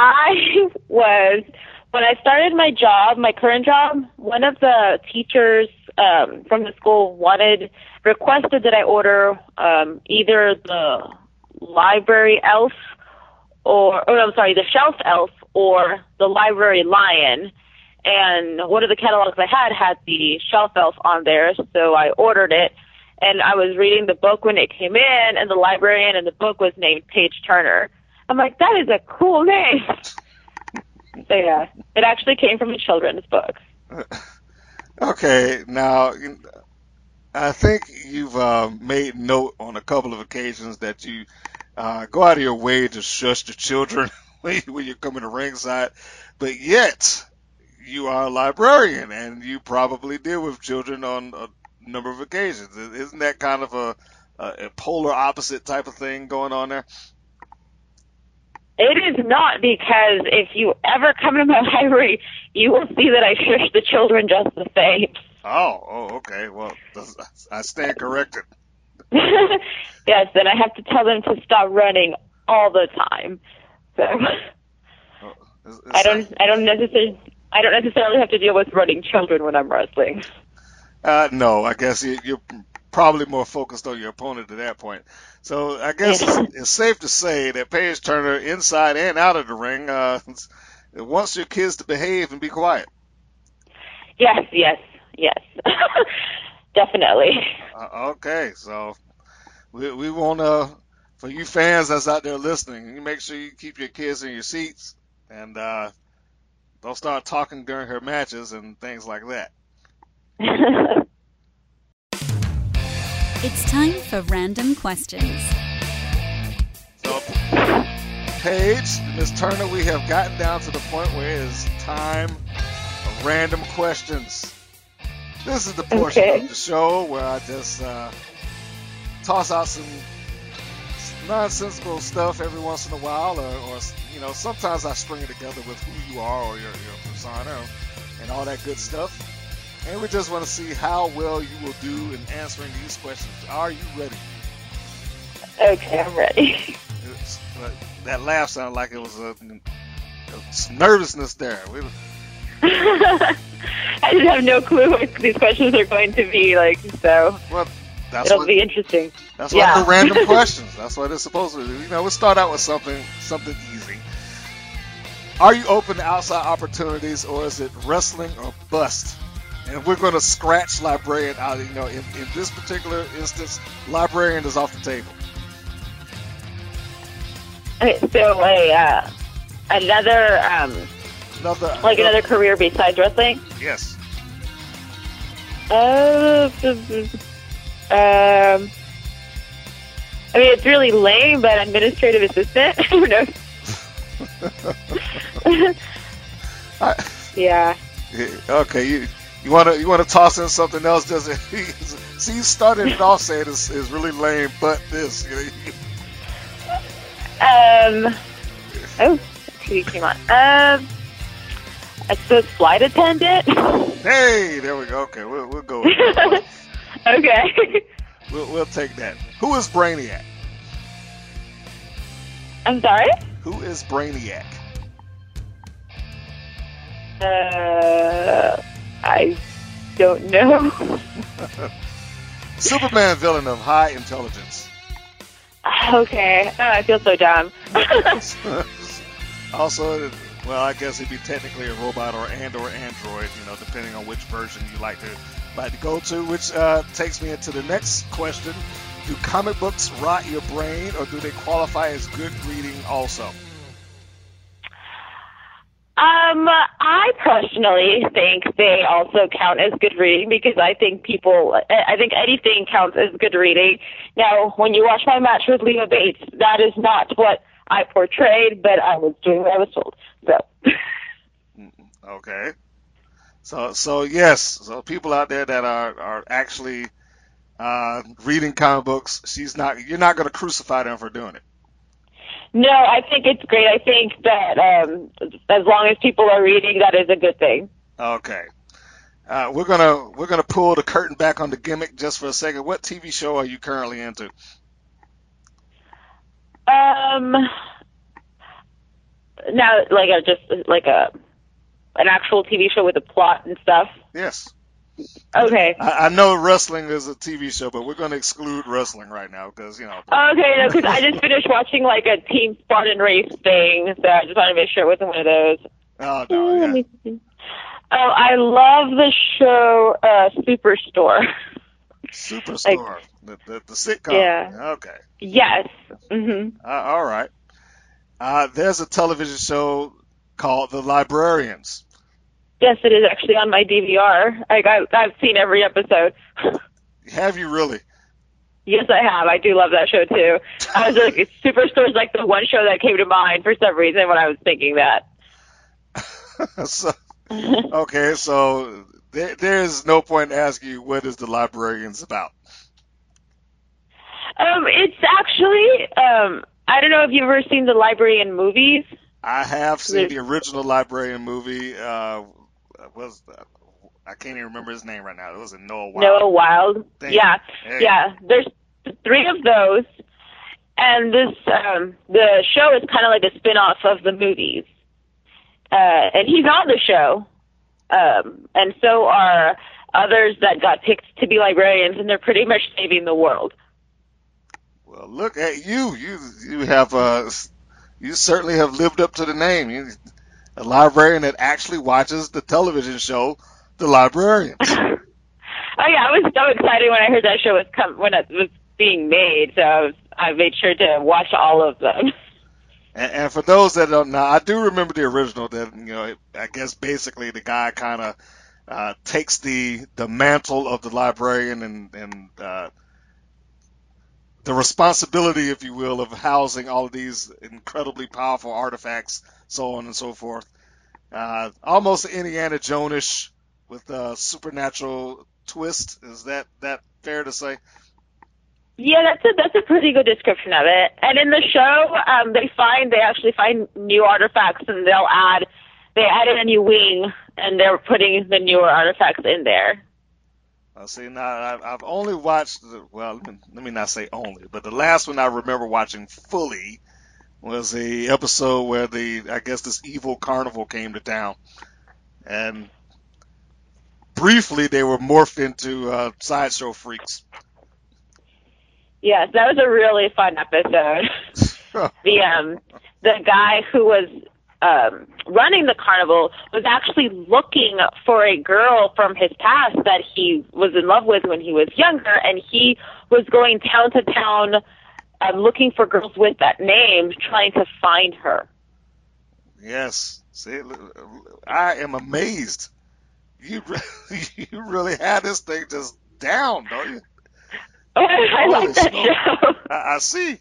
I (laughs) was when I started my job, my current job. One of the teachers um, from the school wanted requested that I order um, either the library elf or, oh, I'm sorry, the shelf elf or the library lion. And one of the catalogs I had had the shelf elf on there, so I ordered it. And I was reading the book when it came in, and the librarian in the book was named Paige Turner. I'm like, that is a cool name. so yeah, it actually came from a children's book. (laughs) Okay, now I think you've uh, made note on a couple of occasions that you uh, go out of your way to shush the children (laughs) when, you, when you're coming to ringside, but yet you are a librarian and you probably deal with children on a number of occasions. Isn't that kind of a, a polar opposite type of thing going on there? It is not because if you ever come to my (laughs) library, you will see that I shush the children just the same. (laughs) Oh, oh, okay. Well, I stand corrected. yes, and I have to tell them to stop running all the time. So (laughs) oh, I don't, I don't necessarily, I don't necessarily have to deal with running children when I'm wrestling. Uh, no, I guess you, you're probably more focused on your opponent at that point. So I guess it's, it's, safe to say that Paige Turner, inside and out of the ring, uh, wants your kids to behave and be quiet. Yes, yes, yes. (laughs) definitely. Uh, okay, so we we want to for you fans that's out there listening, you make sure you keep your kids in your seats and uh, don't start talking during her matches and things like that. (laughs) It's time for random questions. So, Paige, Miss Turner, we have gotten down to the point where it is time for random questions. This is the portion Okay. of the show where I just uh, toss out some nonsensical stuff every once in a while, or, or you know, sometimes I string it together with who you are or your, your persona and all that good stuff. And we just want to see how well you will do in answering these questions. Are you ready? okay, I'm ready. But uh, that laugh sounded like it was a, some nervousness there. We, (laughs) I just have no clue what these questions are going to be like, so well, that's it'll what, be interesting. that's why yeah. they're random (laughs) questions. That's what it's supposed to do. You know, we'll start out with something something easy. Are you open to outside opportunities, or is it wrestling or bust? And we're going to scratch librarian out. You know, in, in this particular instance, librarian is off the table. Okay, so a uh, another um, Another like another career besides wrestling. yes. Uh, um, I mean, it's really lame, but administrative assistant. (laughs) Who knows? (laughs) I, Yeah. Yeah, (laughs) Okay, you you want to you want to toss in something else? Does it? (laughs) See, you started it off saying it's, it's really lame, but this. You know, Um. Oh, TV came on. Um. I suppose flight attendant. hey, there we go. Okay, we'll we'll go. (laughs) Okay. we'll we'll take that. Who is Brainiac? I'm sorry. Who is Brainiac? Uh, I don't know. (laughs) Superman villain of high intelligence. okay. Oh, I feel so dumb. (laughs) also, well, I guess he'd be technically a robot or and or android, you know, depending on which version you like to like to go to. Which uh, takes me into the next question: Do comic books rot your brain, or do they qualify as good reading also? Um, I personally think they also count as good reading because I think people, I think anything counts as good reading. Now, when you watch my match with Leva Bates, that is not what I portrayed, but I was doing what I was told. So, (laughs) Okay. So, so yes, so people out there that are are actually uh, reading comic books, she's not. You're not going to crucify them for doing it. No, I think it's great. I think that um, as long as people are reading, that is a good thing. Okay. Uh, we're gonna we're gonna pull the curtain back on the gimmick just for a second. What TV show are you currently into? Um, now, like a just like a an actual TV show with a plot and stuff. Yes, Okay. I, I know wrestling is a TV show, but we're gonna exclude wrestling right now because you know. Okay, no, because I just finished watching like a team and race thing, so I just wanted to make sure it wasn't one of those. Oh no, let yeah. me see. Oh, I love the show uh, Superstore. Superstore, the, the the sitcom. Yeah. Okay. yes. Mm-hmm. Uh, all right. Uh, there's a television show called The Librarians. Yes, it is actually on my DVR. Like I, I've seen every episode. (laughs) Have you really? yes, I have. I do love that show too. I was like, (laughs) Superstore is like the one show that came to mind for some reason when I was thinking that. (laughs) so, okay, so there, there's no point in asking you what is The Librarians about. Um, it's actually um, I don't know if you've ever seen the Librarian movies. I have seen the original Librarian movie. Uh, was I can't even remember his name right now. It was a Noah Wyle. Noah Wyle. Yeah. Hey. yeah. There's three of those, and this um, the show is kind of like a spin-off of the movies. Uh, and he's on the show, um, and so are others that got picked to be librarians, and they're pretty much saving the world. Well, look at you. You you have uh, you certainly have lived up to the name. You, a librarian that actually watches the television show The Librarian. (laughs) Oh yeah, I was so excited when I heard that show was come when it was being made. So I, was, I made sure to watch all of them. (laughs) And, and for those that don't know, I do remember the original. That you know, I guess basically the guy kind of uh, takes the the mantle of the librarian and and uh, the responsibility, if you will, of housing all of these incredibly powerful artifacts, so on and so forth. Uh, almost Indiana Jonesish with a supernatural twist. Is that that fair to say? Yeah, that's a that's a pretty good description of it. And in the show, um, they find they actually find new artifacts, and they'll add they added a new wing, and they're putting the newer artifacts in there. Uh, see, now I've, I've only watched the, well, let me, let me not say only, but the last one I remember watching fully was the episode where the I guess this evil carnival came to town, and briefly they were morphed into uh, sideshow freaks. Yes, that was a really fun episode. (laughs) the um the guy who was um running the carnival was actually looking for a girl from his past that he was in love with when he was younger and he was going town to town um, looking for girls with that name trying to find her. Yes, see, I am amazed. You really, (laughs) you really had this thing just down, don't you? Oh, I Holy like that smoke. show. I, I see.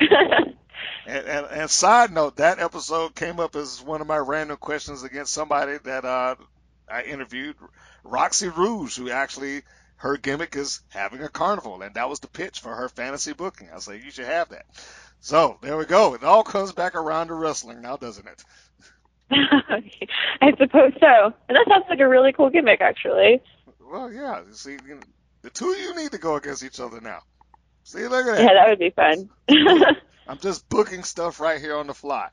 (laughs) And, and, and side note, that episode came up as one of my random questions against somebody that uh, I interviewed, Roxy Rouge, who actually her gimmick is having a carnival, and that was the pitch for her fantasy booking. I say you should have that. So there we go. It all comes back around to wrestling now, doesn't it? (laughs) I suppose so. And that sounds like a really cool gimmick, actually. Well, yeah. You see, you know, the two of you need to go against each other now. See, look at that. Yeah, that would be fun. I'm just booking stuff right here on the fly.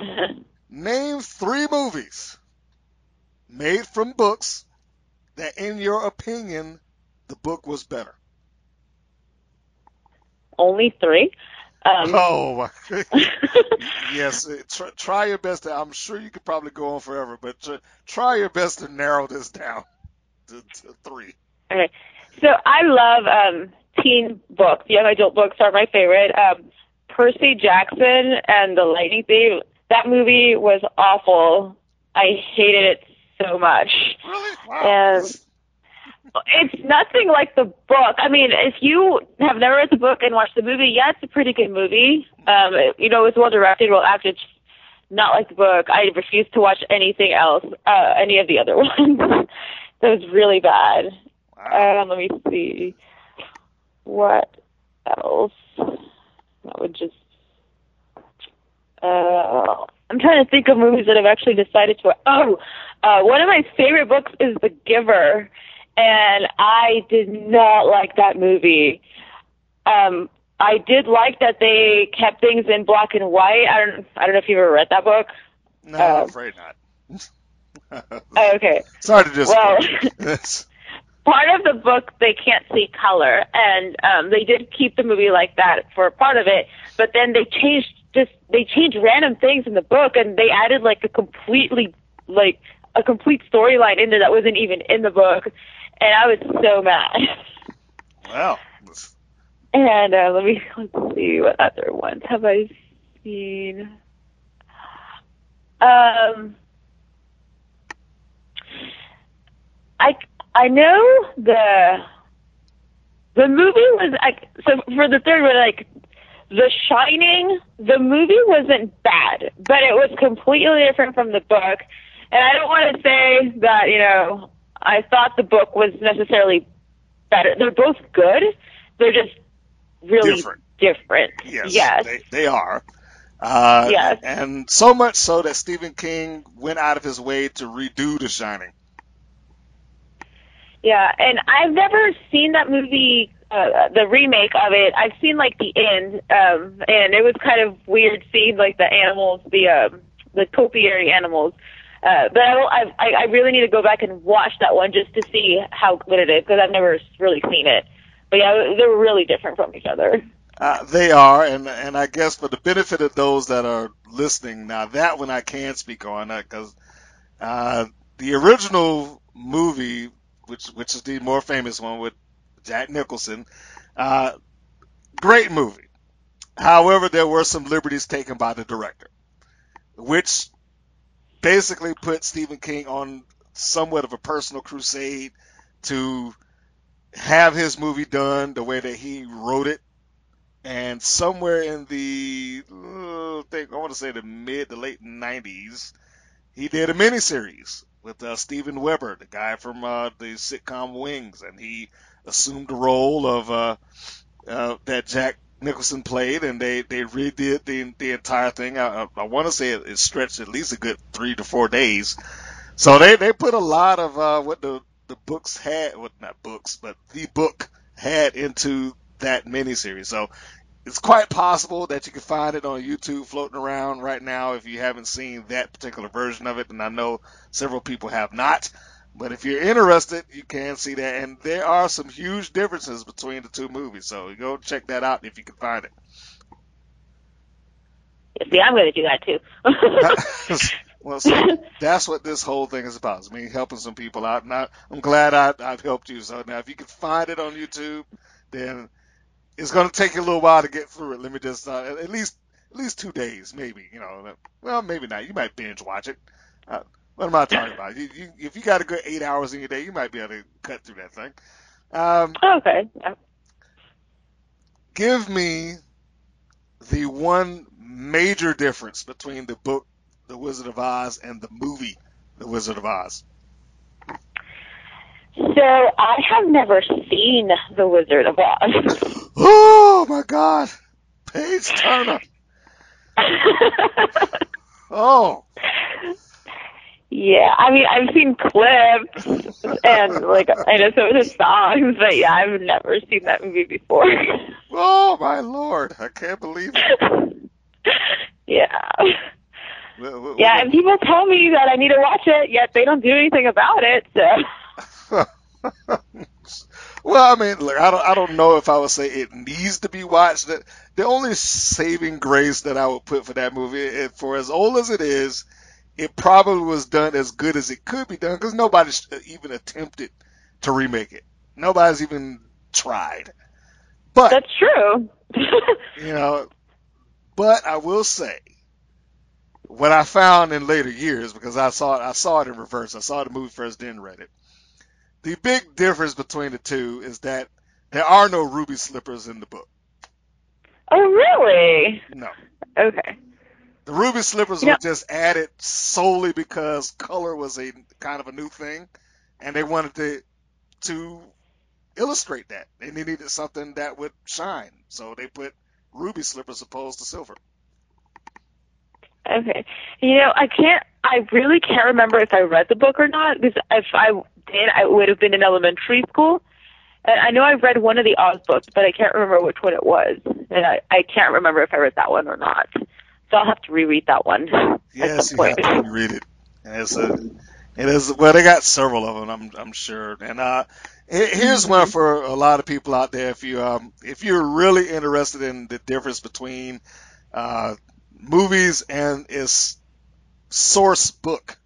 (laughs) Name three movies made from books that, in your opinion, the book was better. Only three. Um, Oh, my- (laughs) yes. uh, Try, try your best. To, I'm sure you could probably go on forever, but tr- try your best to narrow this down to, to three. Okay. So I love um teen books. Young adult books are my favorite. Um Percy Jackson and the Lightning Thief. That movie was awful. I hated it so much. Really? Wow. And it's nothing like the book. I mean, if you have never read the book and watched the movie, yeah, it's a pretty good movie. Um, it- you know, it's well directed, well acted. It's not like the book. I refuse to watch anything else, uh, any of the other (laughs) ones. that was really bad. Wow. Um, let me see. What else? That would just. Uh, I'm trying to think of movies that I've actually decided to. Oh, uh, one of my favorite books is The Giver, and I did not like that movie. Um, I did like that they kept things in black and white. I don't. I don't know if you've ever read that book. no, um, I'm afraid not. (laughs) Okay. Sorry to disappoint. Well-. (laughs) part of the book they can't see color and um they did keep the movie like that for part of it but then they changed just they changed random things in the book and they added like a completely like a complete storyline in there that wasn't even in the book and i was so mad. Well, and uh let me let's see what other ones have i seen. Um I I know the the movie was like so for the third one like The Shining the movie wasn't bad but it was completely different from the book and I don't want to say that you know I thought the book was necessarily better they're both good they're just really Different. different yes, yes They, they are. Uh, Yes. And so much so that Stephen King went out of his way to redo The Shining. Yeah, and I've never seen that movie, uh, the remake of it. I've seen like the end, um, and it was kind of weird seeing like the animals, the um, the topiary animals. Uh, but I, will- I I really need to go back and watch that one just to see how good it is because I've never really seen it. But yeah, they were really different from each other. Uh, they are, and and I guess for the benefit of those that are listening, now that one I can speak on because uh, the original movie which which is the more famous one with Jack Nicholson. Uh, great movie. However, there were some liberties taken by the director, which basically put Stephen King on somewhat of a personal crusade to have his movie done the way that he wrote it. And somewhere in the, uh, I think I want to say the mid to late 90s, he did a miniseries with uh, Steven Weber, the guy from uh, the sitcom Wings, and he assumed the role of uh, uh, that Jack Nicholson played, and they they redid the the entire thing. I, I, want to say it, it stretched at least a good three to four days. So they they put a lot of uh, what the the books had, well, not books, but the book had into that miniseries. So it's quite possible that you can find it on YouTube floating around right now if you haven't seen that particular version of it, and I know several people have not. But if you're interested, you can see that, and there are some huge differences between the two movies. So go check that out if you can find it. See, I'm going to do that too. (laughs) well, so that's what this whole thing is about. It's me helping some people out, and I, am glad I, I've helped you. So now, if you can find it on YouTube, then it's going to take you a little while to get through it. Let me just uh, at least at least two days, maybe. You know, well, maybe not. You might binge watch it. Uh, what am I talking about? You, you, if you got a good eight hours in your day, you might be able to cut through that thing. Um, okay. Yeah. Give me the one major difference between the book The Wizard of Oz and the movie The Wizard of Oz. So I have never seen The Wizard of Oz. (laughs) oh my God, Paige Turner. oh, yeah, I mean, I've seen clips and like I know some of the songs, but yeah, I've never seen that movie before. oh my lord, I can't believe it. (laughs) yeah. yeah, and people tell me that I need to watch it, yet they don't do anything about it. So. (laughs) well, I mean, look, I don't, I don't know if I would say it needs to be watched. The, the only saving grace that I would put for that movie, and for as old as it is, it probably was done as good as it could be done because nobody uh, even attempted to remake it. Nobody's even tried. But that's true. (laughs) you know, but I will say what I found in later years because I saw it, I saw it in reverse. I saw the movie first, then read it. The big difference between the two is that there are no ruby slippers in the book. Oh, really? No. Okay. The ruby slippers were just added solely because color was a kind of a new thing, and they wanted to to illustrate that. And they needed something that would shine, so they put ruby slippers opposed to silver. Okay, you know I can't. I really can't remember if I read the book or not because if I did, I would have been in elementary school. And I know I read one of the Oz books, but I can't remember which one it was, and I I can't remember if I read that one or not. So I'll have to reread that one. Yes, you have to reread it. And it's a, it is well. They got several of them, I'm I'm sure. And uh, here's one mm-hmm. for a lot of people out there. If you um if you're really interested in the difference between uh movies and its source book,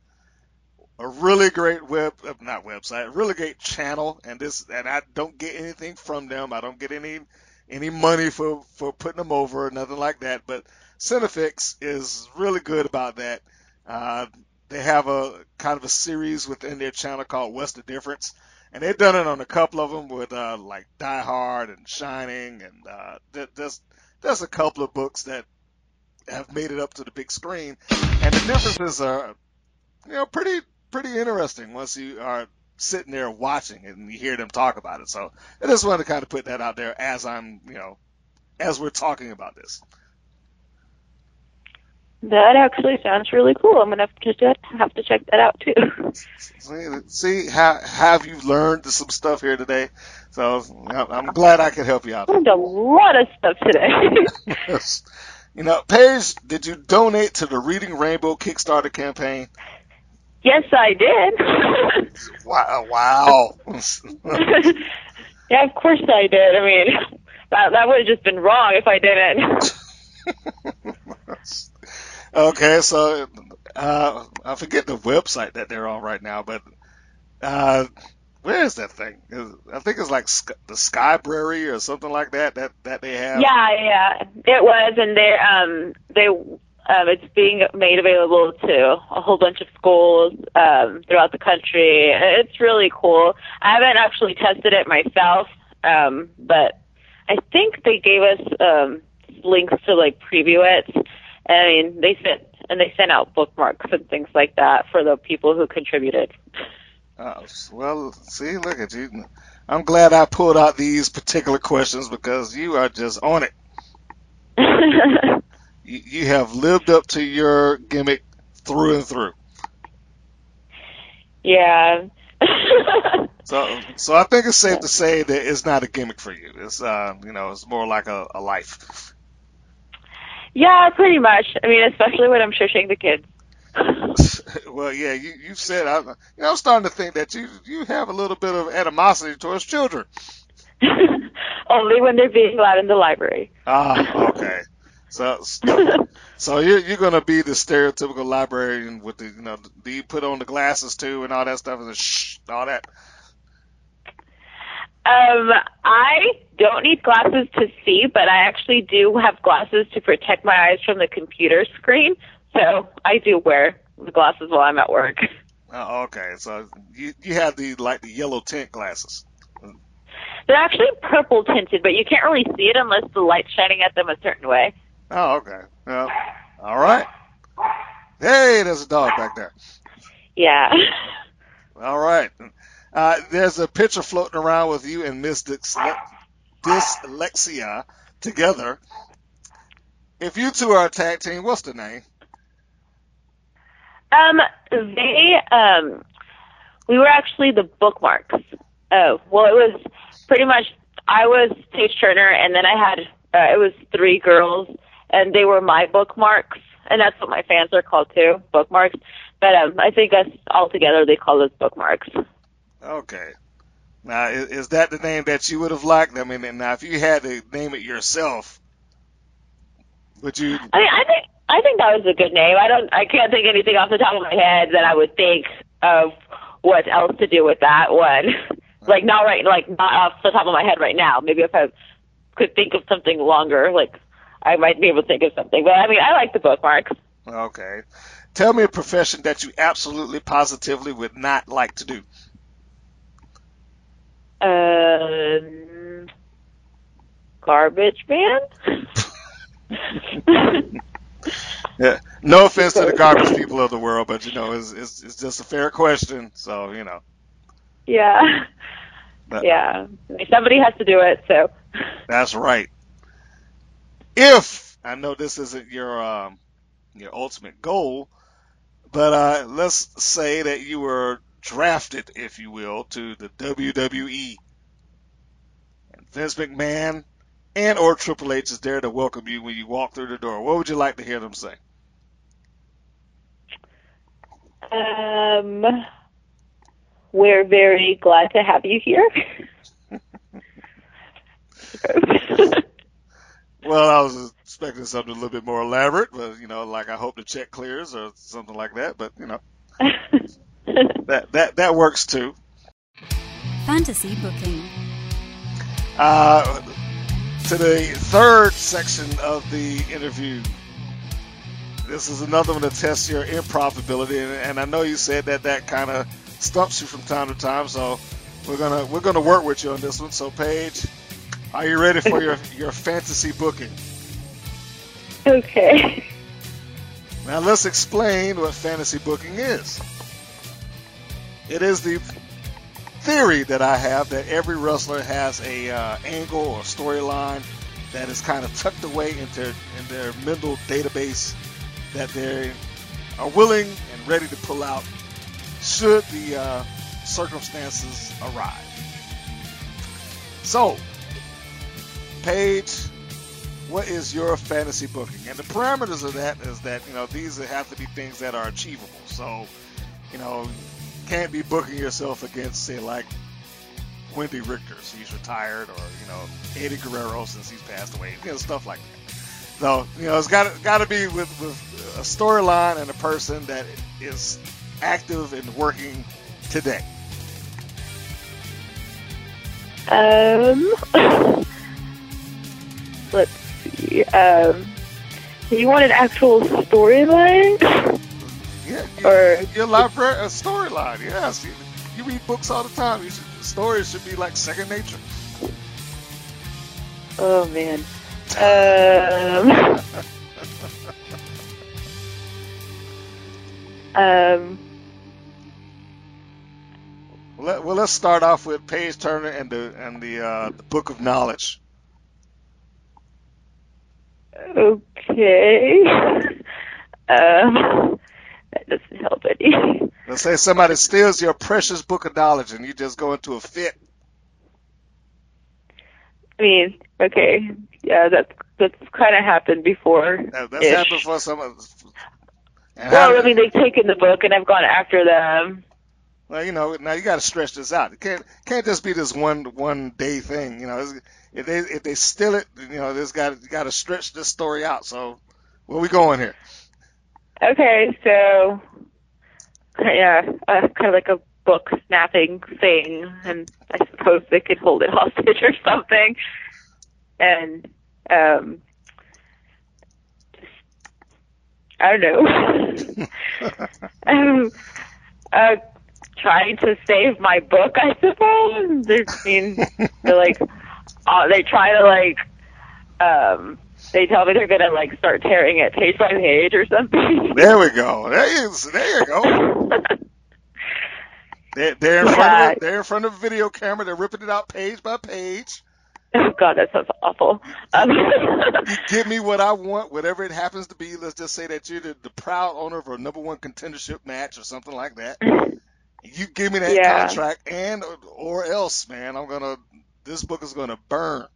a really great web uh, not website, a really great channel. And this and I don't get anything from them. I don't get any any money for for putting them over, or nothing like that. But Cinefix is really good about that. Uh, they have a kind of a series within their channel called What's the Difference, and they've done it on a couple of them with uh, like Die Hard and Shining, and uh, there's there's a couple of books that have made it up to the big screen, and the differences are you know pretty pretty interesting once you are sitting there watching it and you hear them talk about it. So I just wanted to kind of put that out there as I'm you know as we're talking about this. That actually sounds really cool. I'm gonna have to have to check that out too. (laughs) See, how have you learned some stuff here today? So I'm glad I could help you out. Learned a lot of stuff today. (laughs) (laughs) yes. You know, Paige, did you donate to the Reading Rainbow Kickstarter campaign? Yes, I did. (laughs) wow! Wow. (laughs) yeah, of course I did. I mean, that that would have just been wrong if I didn't. (laughs) Okay, so uh, I forget the website that they're on right now, but uh, where is that thing? I think it's like the Skybrary or something like that that that they have. Yeah, yeah, it was, and they um they um it's being made available to a whole bunch of schools um throughout the country. It's really cool. I haven't actually tested it myself, um, but I think they gave us um links to like preview it. I mean, they sent and they sent out bookmarks and things like that for the people who contributed. Uh, well, see, look at you. I'm glad I pulled out these particular questions because you are just on it. (laughs) you, you have lived up to your gimmick through and through. Yeah. (laughs) so, so I think it's safe to say that it's not a gimmick for you. It's, uh, you know, it's more like a, a life. Yeah, pretty much. I mean, especially when I'm shushing the kids. (laughs) well, yeah, you you said I, you know, I'm starting to think that you you have a little bit of animosity towards children. (laughs) Only when they're being loud in the library. Ah, okay. So, (laughs) so you're you're gonna be the stereotypical librarian with the you know do you put on the glasses too and all that stuff and the shh all that. Um, I don't need glasses to see, but I actually do have glasses to protect my eyes from the computer screen. So I do wear the glasses while I'm at work. Oh, okay. So you you have the like the yellow tint glasses. They're actually purple tinted, but you can't really see it unless the light's shining at them a certain way. Oh, okay. Well, all right. Hey, there's a dog back there. Yeah. All right. Uh, there's a picture floating around with you and Miss Dyslexia together. If you two are a tag team, what's the name? Um, they um, we were actually the bookmarks. Oh, well, it was pretty much I was Paige Turner, and then I had uh, it was three girls, and they were my bookmarks, and that's what my fans are called too, bookmarks. But um, I think us all together they call us bookmarks. Okay. Now, is, is that the name that you would have liked? I mean, now if you had to name it yourself, would you? I mean, I think I think that was a good name. I don't. I can't think anything off the top of my head that I would think of what else to do with that one. (laughs) like not right, like not off the top of my head right now. Maybe if I could think of something longer, like I might be able to think of something. But I mean, I like the bookmarks. Okay. Tell me a profession that you absolutely positively would not like to do. Um, garbage man. (laughs) yeah. No offense to the (laughs) garbage people of the world, but you know, it's it's, it's just a fair question. So you know. Yeah. But, yeah. Somebody has to do it, so. That's right. If I know this isn't your um, your ultimate goal, but uh, let's say that you were drafted, if you will, to the WWE. And Vince McMahon and or Triple H is there to welcome you when you walk through the door. What would you like to hear them say? Um, we're very glad to have you here. (laughs) (laughs) well, I was expecting something a little bit more elaborate, but you know, like I hope the check clears or something like that. But you know, (laughs) that that that works too. Fantasy booking. Uh, to the third section of the interview. This is another one to test your improv ability, and, and I know you said that that kind of stumps you from time to time. So we're gonna we're gonna work with you on this one. So Paige, are you ready for your your fantasy booking? Okay. Now let's explain what fantasy booking is. It is the theory that I have that every wrestler has a uh, angle or storyline that is kind of tucked away into in their mental database that they are willing and ready to pull out should the uh, circumstances arrive. So, Paige, what is your fantasy booking? And the parameters of that is that you know these have to be things that are achievable. So, you know, can't be booking yourself against, say, like Wendi Richter, since he's retired, or you know Eddie Guerrero since he's passed away, you know stuff like that. So you know it's got got to be with with a storyline and a person that is active and working today. Um, (laughs) let's see. Um, you want an actual storyline? Yeah, you, Or- your library, a storyline. Yes, you, you read books all the time. You should, stories should be like second nature. Oh man. (laughs) Um. um. Well, let, well, let's start off with Paige Turner and the and the uh, the Book of Knowledge. Okay. (laughs) Um. That doesn't help any. Let's say somebody steals your precious book of knowledge and you just go into a fit. I mean, okay, yeah, that's that's kind of happened before. That, that's happened for some. Well, I mean, they've taken the book and I've gone after them. Well, you know, now you got to stretch this out. It can't can't just be this one one day thing. You know, It's- if they if they steal it, you know, there's got got to stretch this story out. So, where we going here? Okay, so yeah, uh, kind of like a book snapping thing, and I suppose they could hold it hostage or something, and um, I don't know. (laughs) um, uh, trying to save my book, I suppose. I mean, they're like, uh, they try to like, um, they tell me they're gonna like start tearing it page by page or something. (laughs) There we go. There you there you go. They're, they're in front of they're in front of a video camera. They're ripping it out page by page. oh God, that sounds awful. Um, (laughs) You give me what I want, whatever it happens to be. Let's just say that you're the, the proud owner of a number one contendership match or something like that. (laughs) You give me that Yeah. contract, and or else, man, I'm gonna. This book is gonna burn.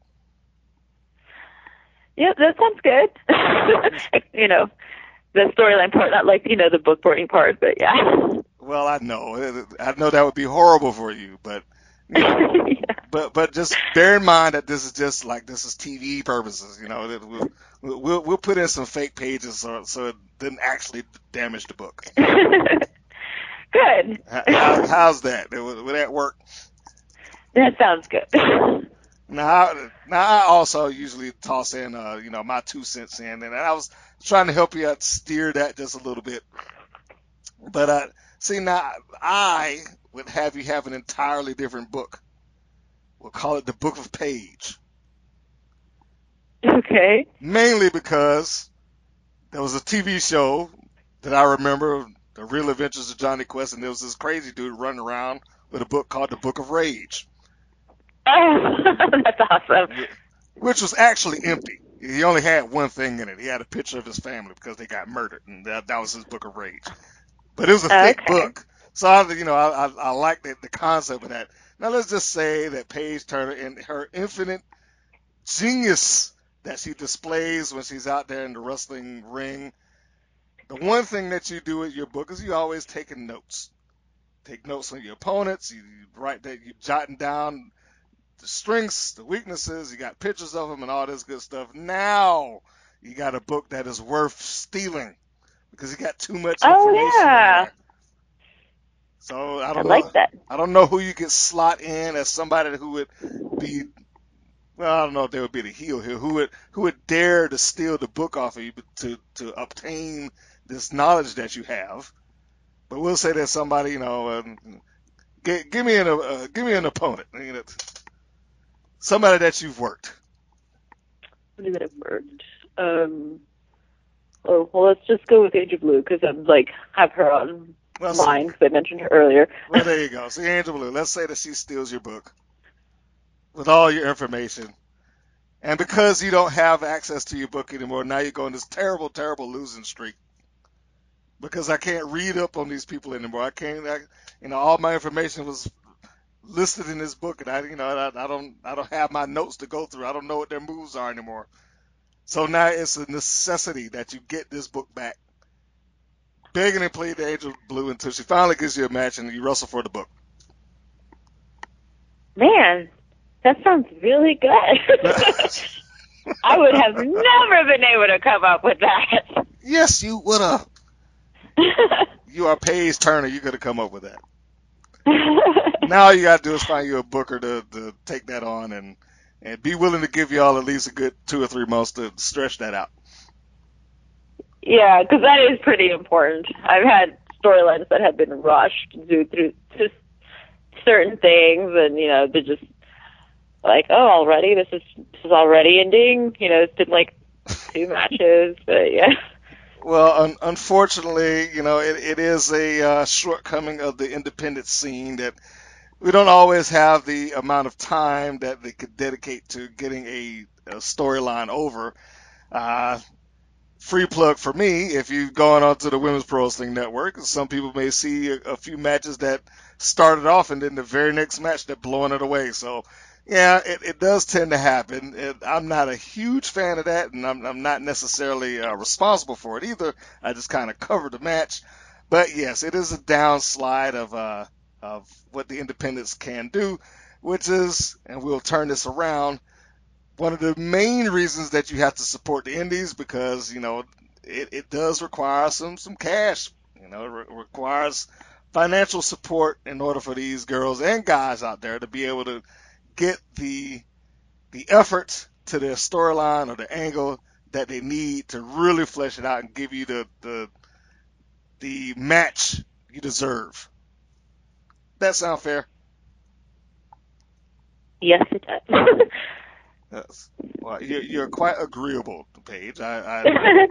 yeah, that sounds good. (laughs) (laughs) you know, the storyline part, not like you know the book burning part, but yeah. (laughs) Well, I know, I know that would be horrible for you, but you know, yeah. but but just bear in mind that this is just like this is TV purposes. You know, that we'll we'll, we'll put in some fake pages so so it didn't actually damage the book. good. How, how- how's that? Would, would that work? That sounds good. (laughs) Now, I- now I also usually toss in, uh, you know, my two cents in, and I was trying to help you out steer that just a little bit. But uh, see, now I would have you have an entirely different book. We'll call it the Book of Paige, okay. mainly because there was a TV show that I remember, The Real Adventures of Jonny Quest, and there was this crazy dude running around with a book called The Book of Rage. Oh, (laughs) that's awesome. which was actually empty. He only had one thing in it. He had a picture of his family because they got murdered, and that, that was his book of rage. But it was a thick book, so I, you know, I, I, I like the, the concept of that. Now let's just say that Paige Turner, and her infinite genius that she displays when she's out there in the wrestling ring, the one thing that you do with your book is you always taking notes. Take notes on your opponents. You, you write that you jotting down the strengths, the weaknesses. You got pictures of them and all this good stuff. Now you got a book that is worth stealing because you got too much Oh, information. in yeah. So I I don't like know. that. I don't know who you could slot in as somebody who would be. Well, I don't know if there would be the heel here. Who would who would dare to steal the book off of you to to obtain this knowledge that you have? But we'll say that somebody, you know, um, give, give me an uh, give me an opponent. You know, somebody that you've worked. What is it worked? Um. Oh well, let's just go with Angel Blue because I'm like have her on Well, mine because I mentioned her earlier. Well, there you go. See, Angela Blue, let's say that she steals your book with all your information. And because you don't have access to your book anymore, now you're going this terrible, terrible losing streak. Because I can't read up on these people anymore. I can't, I, you know, all my information was listed in this book, and I, you know, I, I don't, I don't have my notes to go through. I don't know what their moves are anymore. So now it's a necessity that you get this book back. Begging and pleading to Angel Blue until she finally gives you a match and you wrestle for the book. Man, that sounds really good. (laughs) (laughs) I would have never been able to come up with that. yes, you would have. (laughs) You are Paige Turner. You could have come up with that. (laughs) now all you gotta do is find you a booker to, to take that on and and be willing to give y'all at least a good two or three months to stretch that out. Yeah, because that is pretty important. I've had storylines that have been rushed due through just certain things, and you know they're just like, oh, already this is this is already ending. You know, it's been like two matches, but yeah. (laughs) Well, un- unfortunately, you know, it, it is a uh, shortcoming of the independent scene that we don't always have the amount of time that they could dedicate to getting a, a storyline over. Uh, free plug for me, if you've gone onto the Women's Pro Wrestling Network, some people may see a, a few matches that started off and then the very next match they're blowing it away. So yeah, it, it does tend to happen. It, I'm not a huge fan of that, and I'm, I'm not necessarily uh, responsible for it either. I just kind of cover the match. But yes, it is a downslide of uh, of what the independents can do, which is, and we'll turn this around. One of the main reasons that you have to support the indies because you know it, it does require some some cash. You know, it re- requires financial support in order for these girls and guys out there to be able to get the the effort to their storyline or the angle that they need to really flesh it out and give you the the the match you deserve. That sound fair? Yes, it does. (laughs) yes. Well, you're, you're quite agreeable, Paige. I, I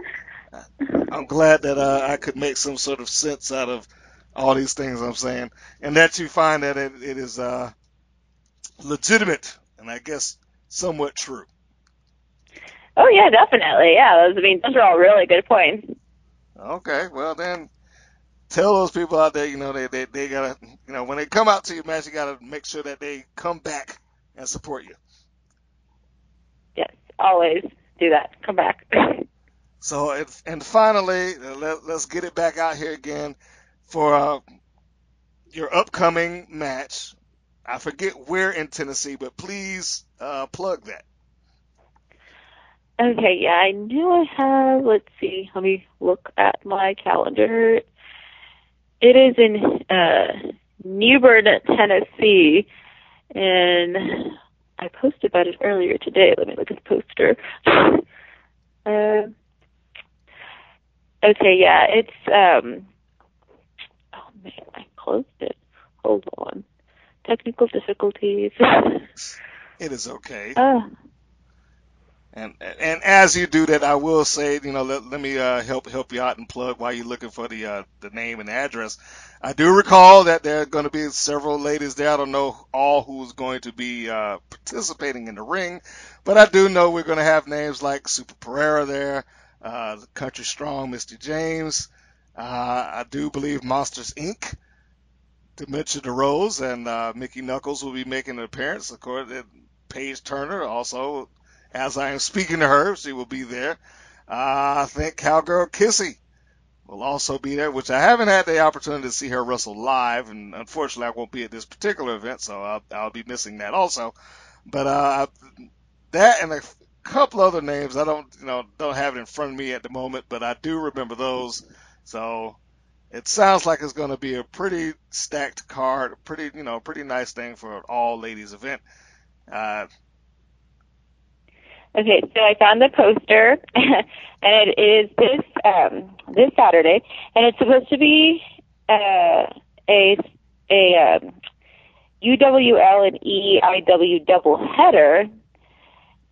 (laughs) I'm glad that uh, I could make some sort of sense out of all these things I'm saying, and that you find that it, it is uh, legitimate and I guess somewhat true. Oh yeah, definitely. Yeah, those I mean those are all really good points. Okay, well then tell those people out there, you know, they, they, they gotta, you know, when they come out to your match, you gotta make sure that they come back and support you. Yes, always do that. Come back. (clears throat) so, and finally, uh, let, us get it back out here again for uh, your upcoming match I forget where in Tennessee, but please uh, plug that. Okay, yeah, I knew I have. Let's see. Let me look at my calendar. It is in uh, Newbern, Tennessee, and I posted about it earlier today. Let me look at the poster. uh, (laughs) okay, yeah, it's um. Oh man, I closed it. Hold on technical difficulties. (laughs) it is okay. Uh, and and as you do that, I will say, you know, let, let me uh, help help you out and plug while you're looking for the uh, the name and address. I do recall that there are going to be several ladies there. I don't know all who's going to be uh, participating in the ring, but I do know we're going to have names like Super Pereira there, uh, Country Strong, Mr. James. Uh, I do believe Monsters Inc Dementia DeRose and uh, Mickey Knuckles will be making an appearance. Of course, Paige Turner also, as I am speaking to her, she will be there. Uh, I think Cowgirl Kissy will also be there, which I haven't had the opportunity to see her wrestle live, and unfortunately, I won't be at this particular event, so I'll, I'll be missing that also. But uh, that and a couple other names, I don't, you know, don't have it in front of me at the moment, but I do remember those. So it sounds like it's going to be a pretty stacked card, pretty you know pretty nice thing for an all ladies event. Uh, okay, so I found the poster, (laughs) and it is this um, this Saturday, and it's supposed to be uh, a a um, UWL and EIW double header.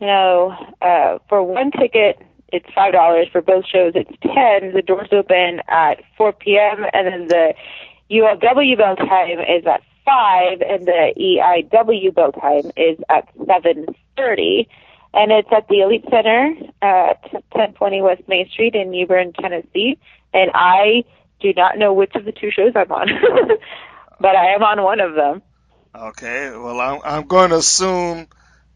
You know, uh, for one ticket it's five dollars for both shows. It's ten. The doors open at four p.m. and then the ULW bell time is at five, and the EIW bell time is at seven thirty. And it's at the Elite Center at 1020 West Main Street in Newbern, Tennessee. And I do not know which of the two shows I'm on, (laughs) but I am on one of them. Okay, well, I'm, I'm going to assume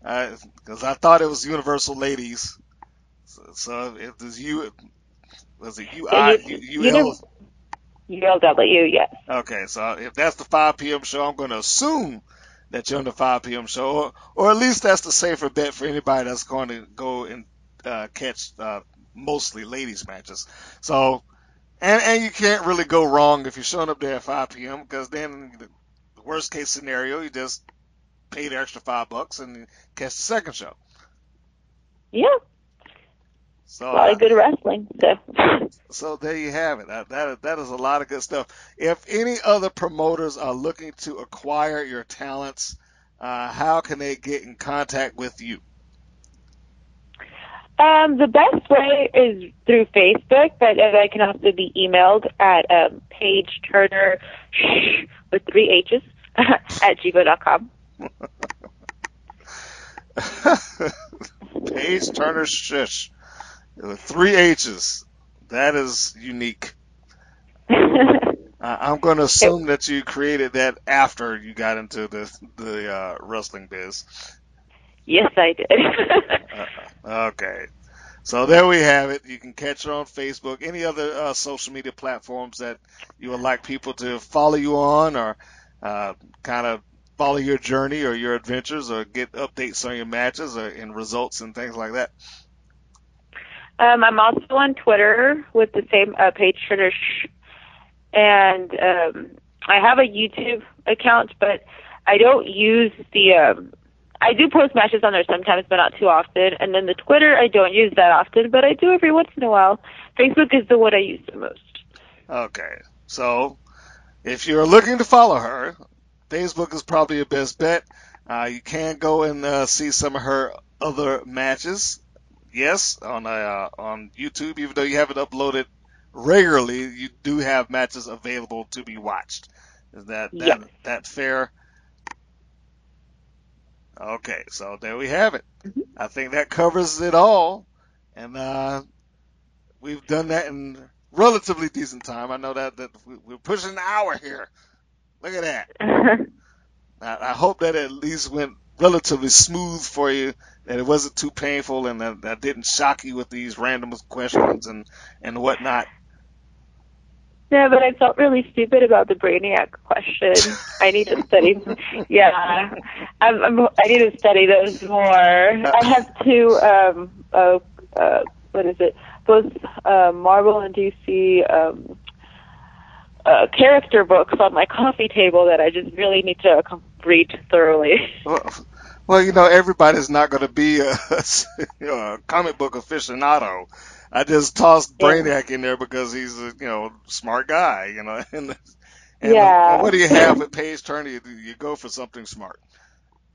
because uh, I thought it was Universal Ladies, so if there's U, was it UI, UL? ULW, yes. Okay, so if that's the 5 p.m. show, I'm going to assume that you're on the 5 p.m. show, or, or at least that's the safer bet for anybody that's going to go and uh, catch uh, mostly ladies matches. So, and and you can't really go wrong if you're showing up there at 5 p.m. because then the worst case scenario, you just pay the extra five bucks and catch the second show. Yeah, So a lot uh, of good wrestling. So (laughs) So there you have it. That, that that is a lot of good stuff. If any other promoters are looking to acquire your talents, uh, how can they get in contact with you? um, the best way is through Facebook, but uh, I can also be emailed at um, Paige Turner (laughs) with three H's (laughs) at gmail.com. Paige Turner Shish. With three H's. That is unique. (laughs) I I'm going to assume that you created that after you got into the the uh, wrestling biz. yes, I did. (laughs) Okay. So there we have it. You can catch her on Facebook, any other uh, social media platforms that you would like people to follow you on or uh, kind of follow your journey or your adventures or get updates on your matches or and results and things like that. Um, I'm also on Twitter with the same uh, page, Turner, and um, I have a YouTube account, but I don't use the. Um, I do post matches on there sometimes, but not too often. And then the Twitter, I don't use that often, but I do every once in a while. Facebook is the one I use the most. Okay. So if you're looking to follow her, Facebook is probably your best bet. Uh, you can go and uh, see some of her other matches. Yes, on uh, on YouTube, even though you haven't uploaded regularly, you do have matches available to be watched. Is that that, Yes. that fair? Okay, so there we have it. I think that covers it all, and uh, we've done that in relatively decent time. I know that that we- we're pushing an hour here. Look at that. (laughs) I, I hope that at least went relatively smooth for you, that it wasn't too painful, and that, that didn't shock you with these random questions and and whatnot. Yeah, but I felt really stupid about the Brainiac question. (laughs) I need to study. Yeah, I'm, I'm, I need to study those more. I have two. Um, uh, uh, what is it? Both uh, Marvel and DC um, uh, character books on my coffee table that I just really need to read thoroughly. Well, well, you know, everybody's not going to be a, (laughs) a comic book aficionado. I just tossed. Brainiac in there because he's a you know smart guy, you know. (laughs) And, and Yeah. what do you have with Paige Turner? You, you go for something smart.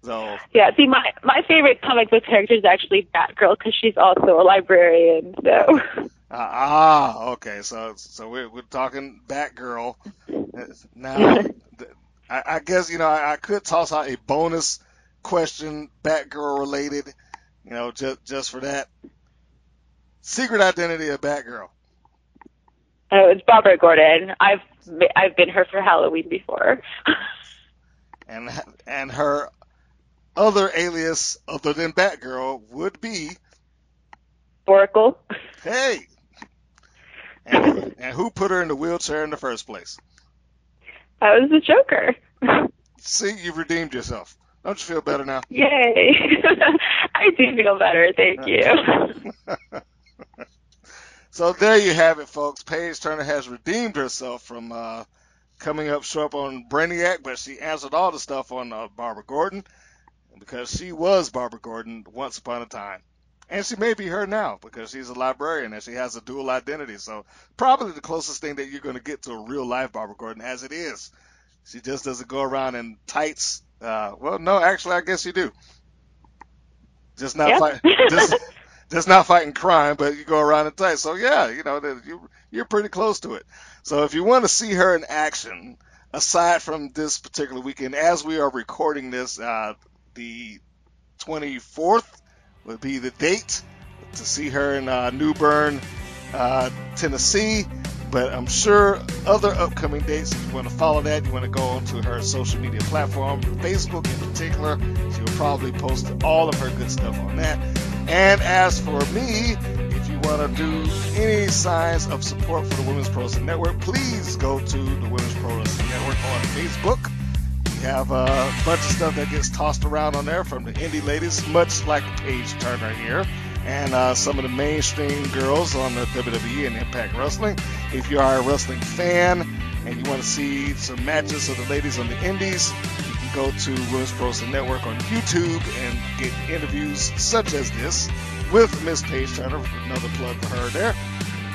So Yeah, see, my my favorite comic book character is actually Batgirl because she's also a librarian. So Ah, ah, okay. So, so we're we're talking Batgirl. (laughs) Now, I, I guess you know I, I could toss out a bonus question, Batgirl related. You know, just just for that. Secret identity of Batgirl. oh, it's Barbara Gordon. I've I've been her for Halloween before. (laughs) and and her other alias other than Batgirl would be Oracle. hey. And, and who put her in the wheelchair in the first place? That was the Joker. See, you've redeemed yourself. Don't you feel better now? Yay! (laughs) I do feel better. Thank you. (laughs) So there you have it, folks. Paige Turner has redeemed herself from uh, coming up short on Brainiac, but she answered all the stuff on uh, Barbara Gordon because she was Barbara Gordon once upon a time. And she may be her now because she's a librarian and she has a dual identity. So probably the closest thing that you're going to get to a real life Barbara Gordon as it is. She just doesn't go around in tights. Uh, well, no, actually, I guess you do. Just not Yeah. fight, just, (laughs) just not fighting crime, but you go around in tights. So yeah, you know you you're pretty close to it. So if you want to see her in action, aside from this particular weekend, as we are recording this, uh, the 24th would be the date to see her in uh, Newbern, uh, Tennessee. But I'm sure other upcoming dates, if you want to follow that, you want to go onto her social media platform, Facebook in particular. She will probably post all of her good stuff on that. And as for me, if you want to do any signs of support for the Women's Pro Wrestling Network, please go to the Women's Pro Wrestling Network on Facebook. Have a bunch of stuff that gets tossed around on there from the indie ladies, much like Paige Turner here, and uh, some of the mainstream girls on the WWE and Impact Wrestling. If you are a wrestling fan, and you want to see some matches of the ladies on the indies, you can go to Women's Pro Wrestling Network on YouTube and get interviews such as this with Miss Paige Turner. Another plug for her there.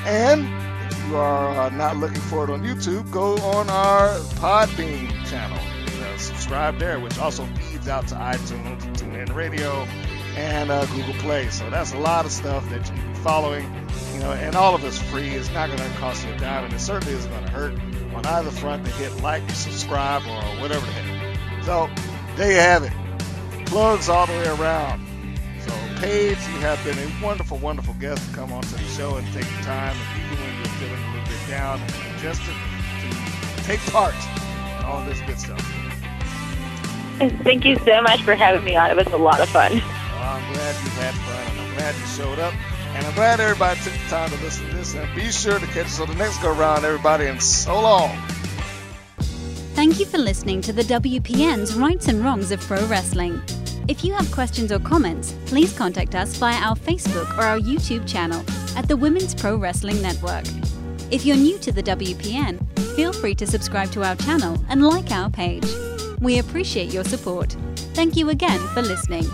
And if you are uh, not looking for it on YouTube, go on our Podbean channel. Uh, subscribe there, which also feeds out to iTunes, TuneIn Radio, and uh, Google Play. So that's a lot of stuff that you can be following. You know, and all of it's free. It's not going to cost you a dime, and it certainly isn't going to hurt on either front to hit like, subscribe, or whatever the heck. So there you have it. Plugs all the way around. So Paige, you have been a wonderful, wonderful guest to come onto the show and take the time, and even when you're feeling a little bit down and congested, to take part in all this good stuff. (laughs) Thank you so much for having me on. It was a lot of fun. Well, I'm glad you had fun, and I'm glad you showed up. And I'm glad everybody took the time to listen to this. And be sure to catch us on the next go round, everybody. And so long. Thank you for listening to the WPN's Rights and Wrongs of Pro Wrestling. If you have questions or comments, please contact us via our Facebook or our YouTube channel at the Women's Pro Wrestling Network. If you're new to the WPN, feel free to subscribe to our channel and like our page. We appreciate your support. Thank you again for listening.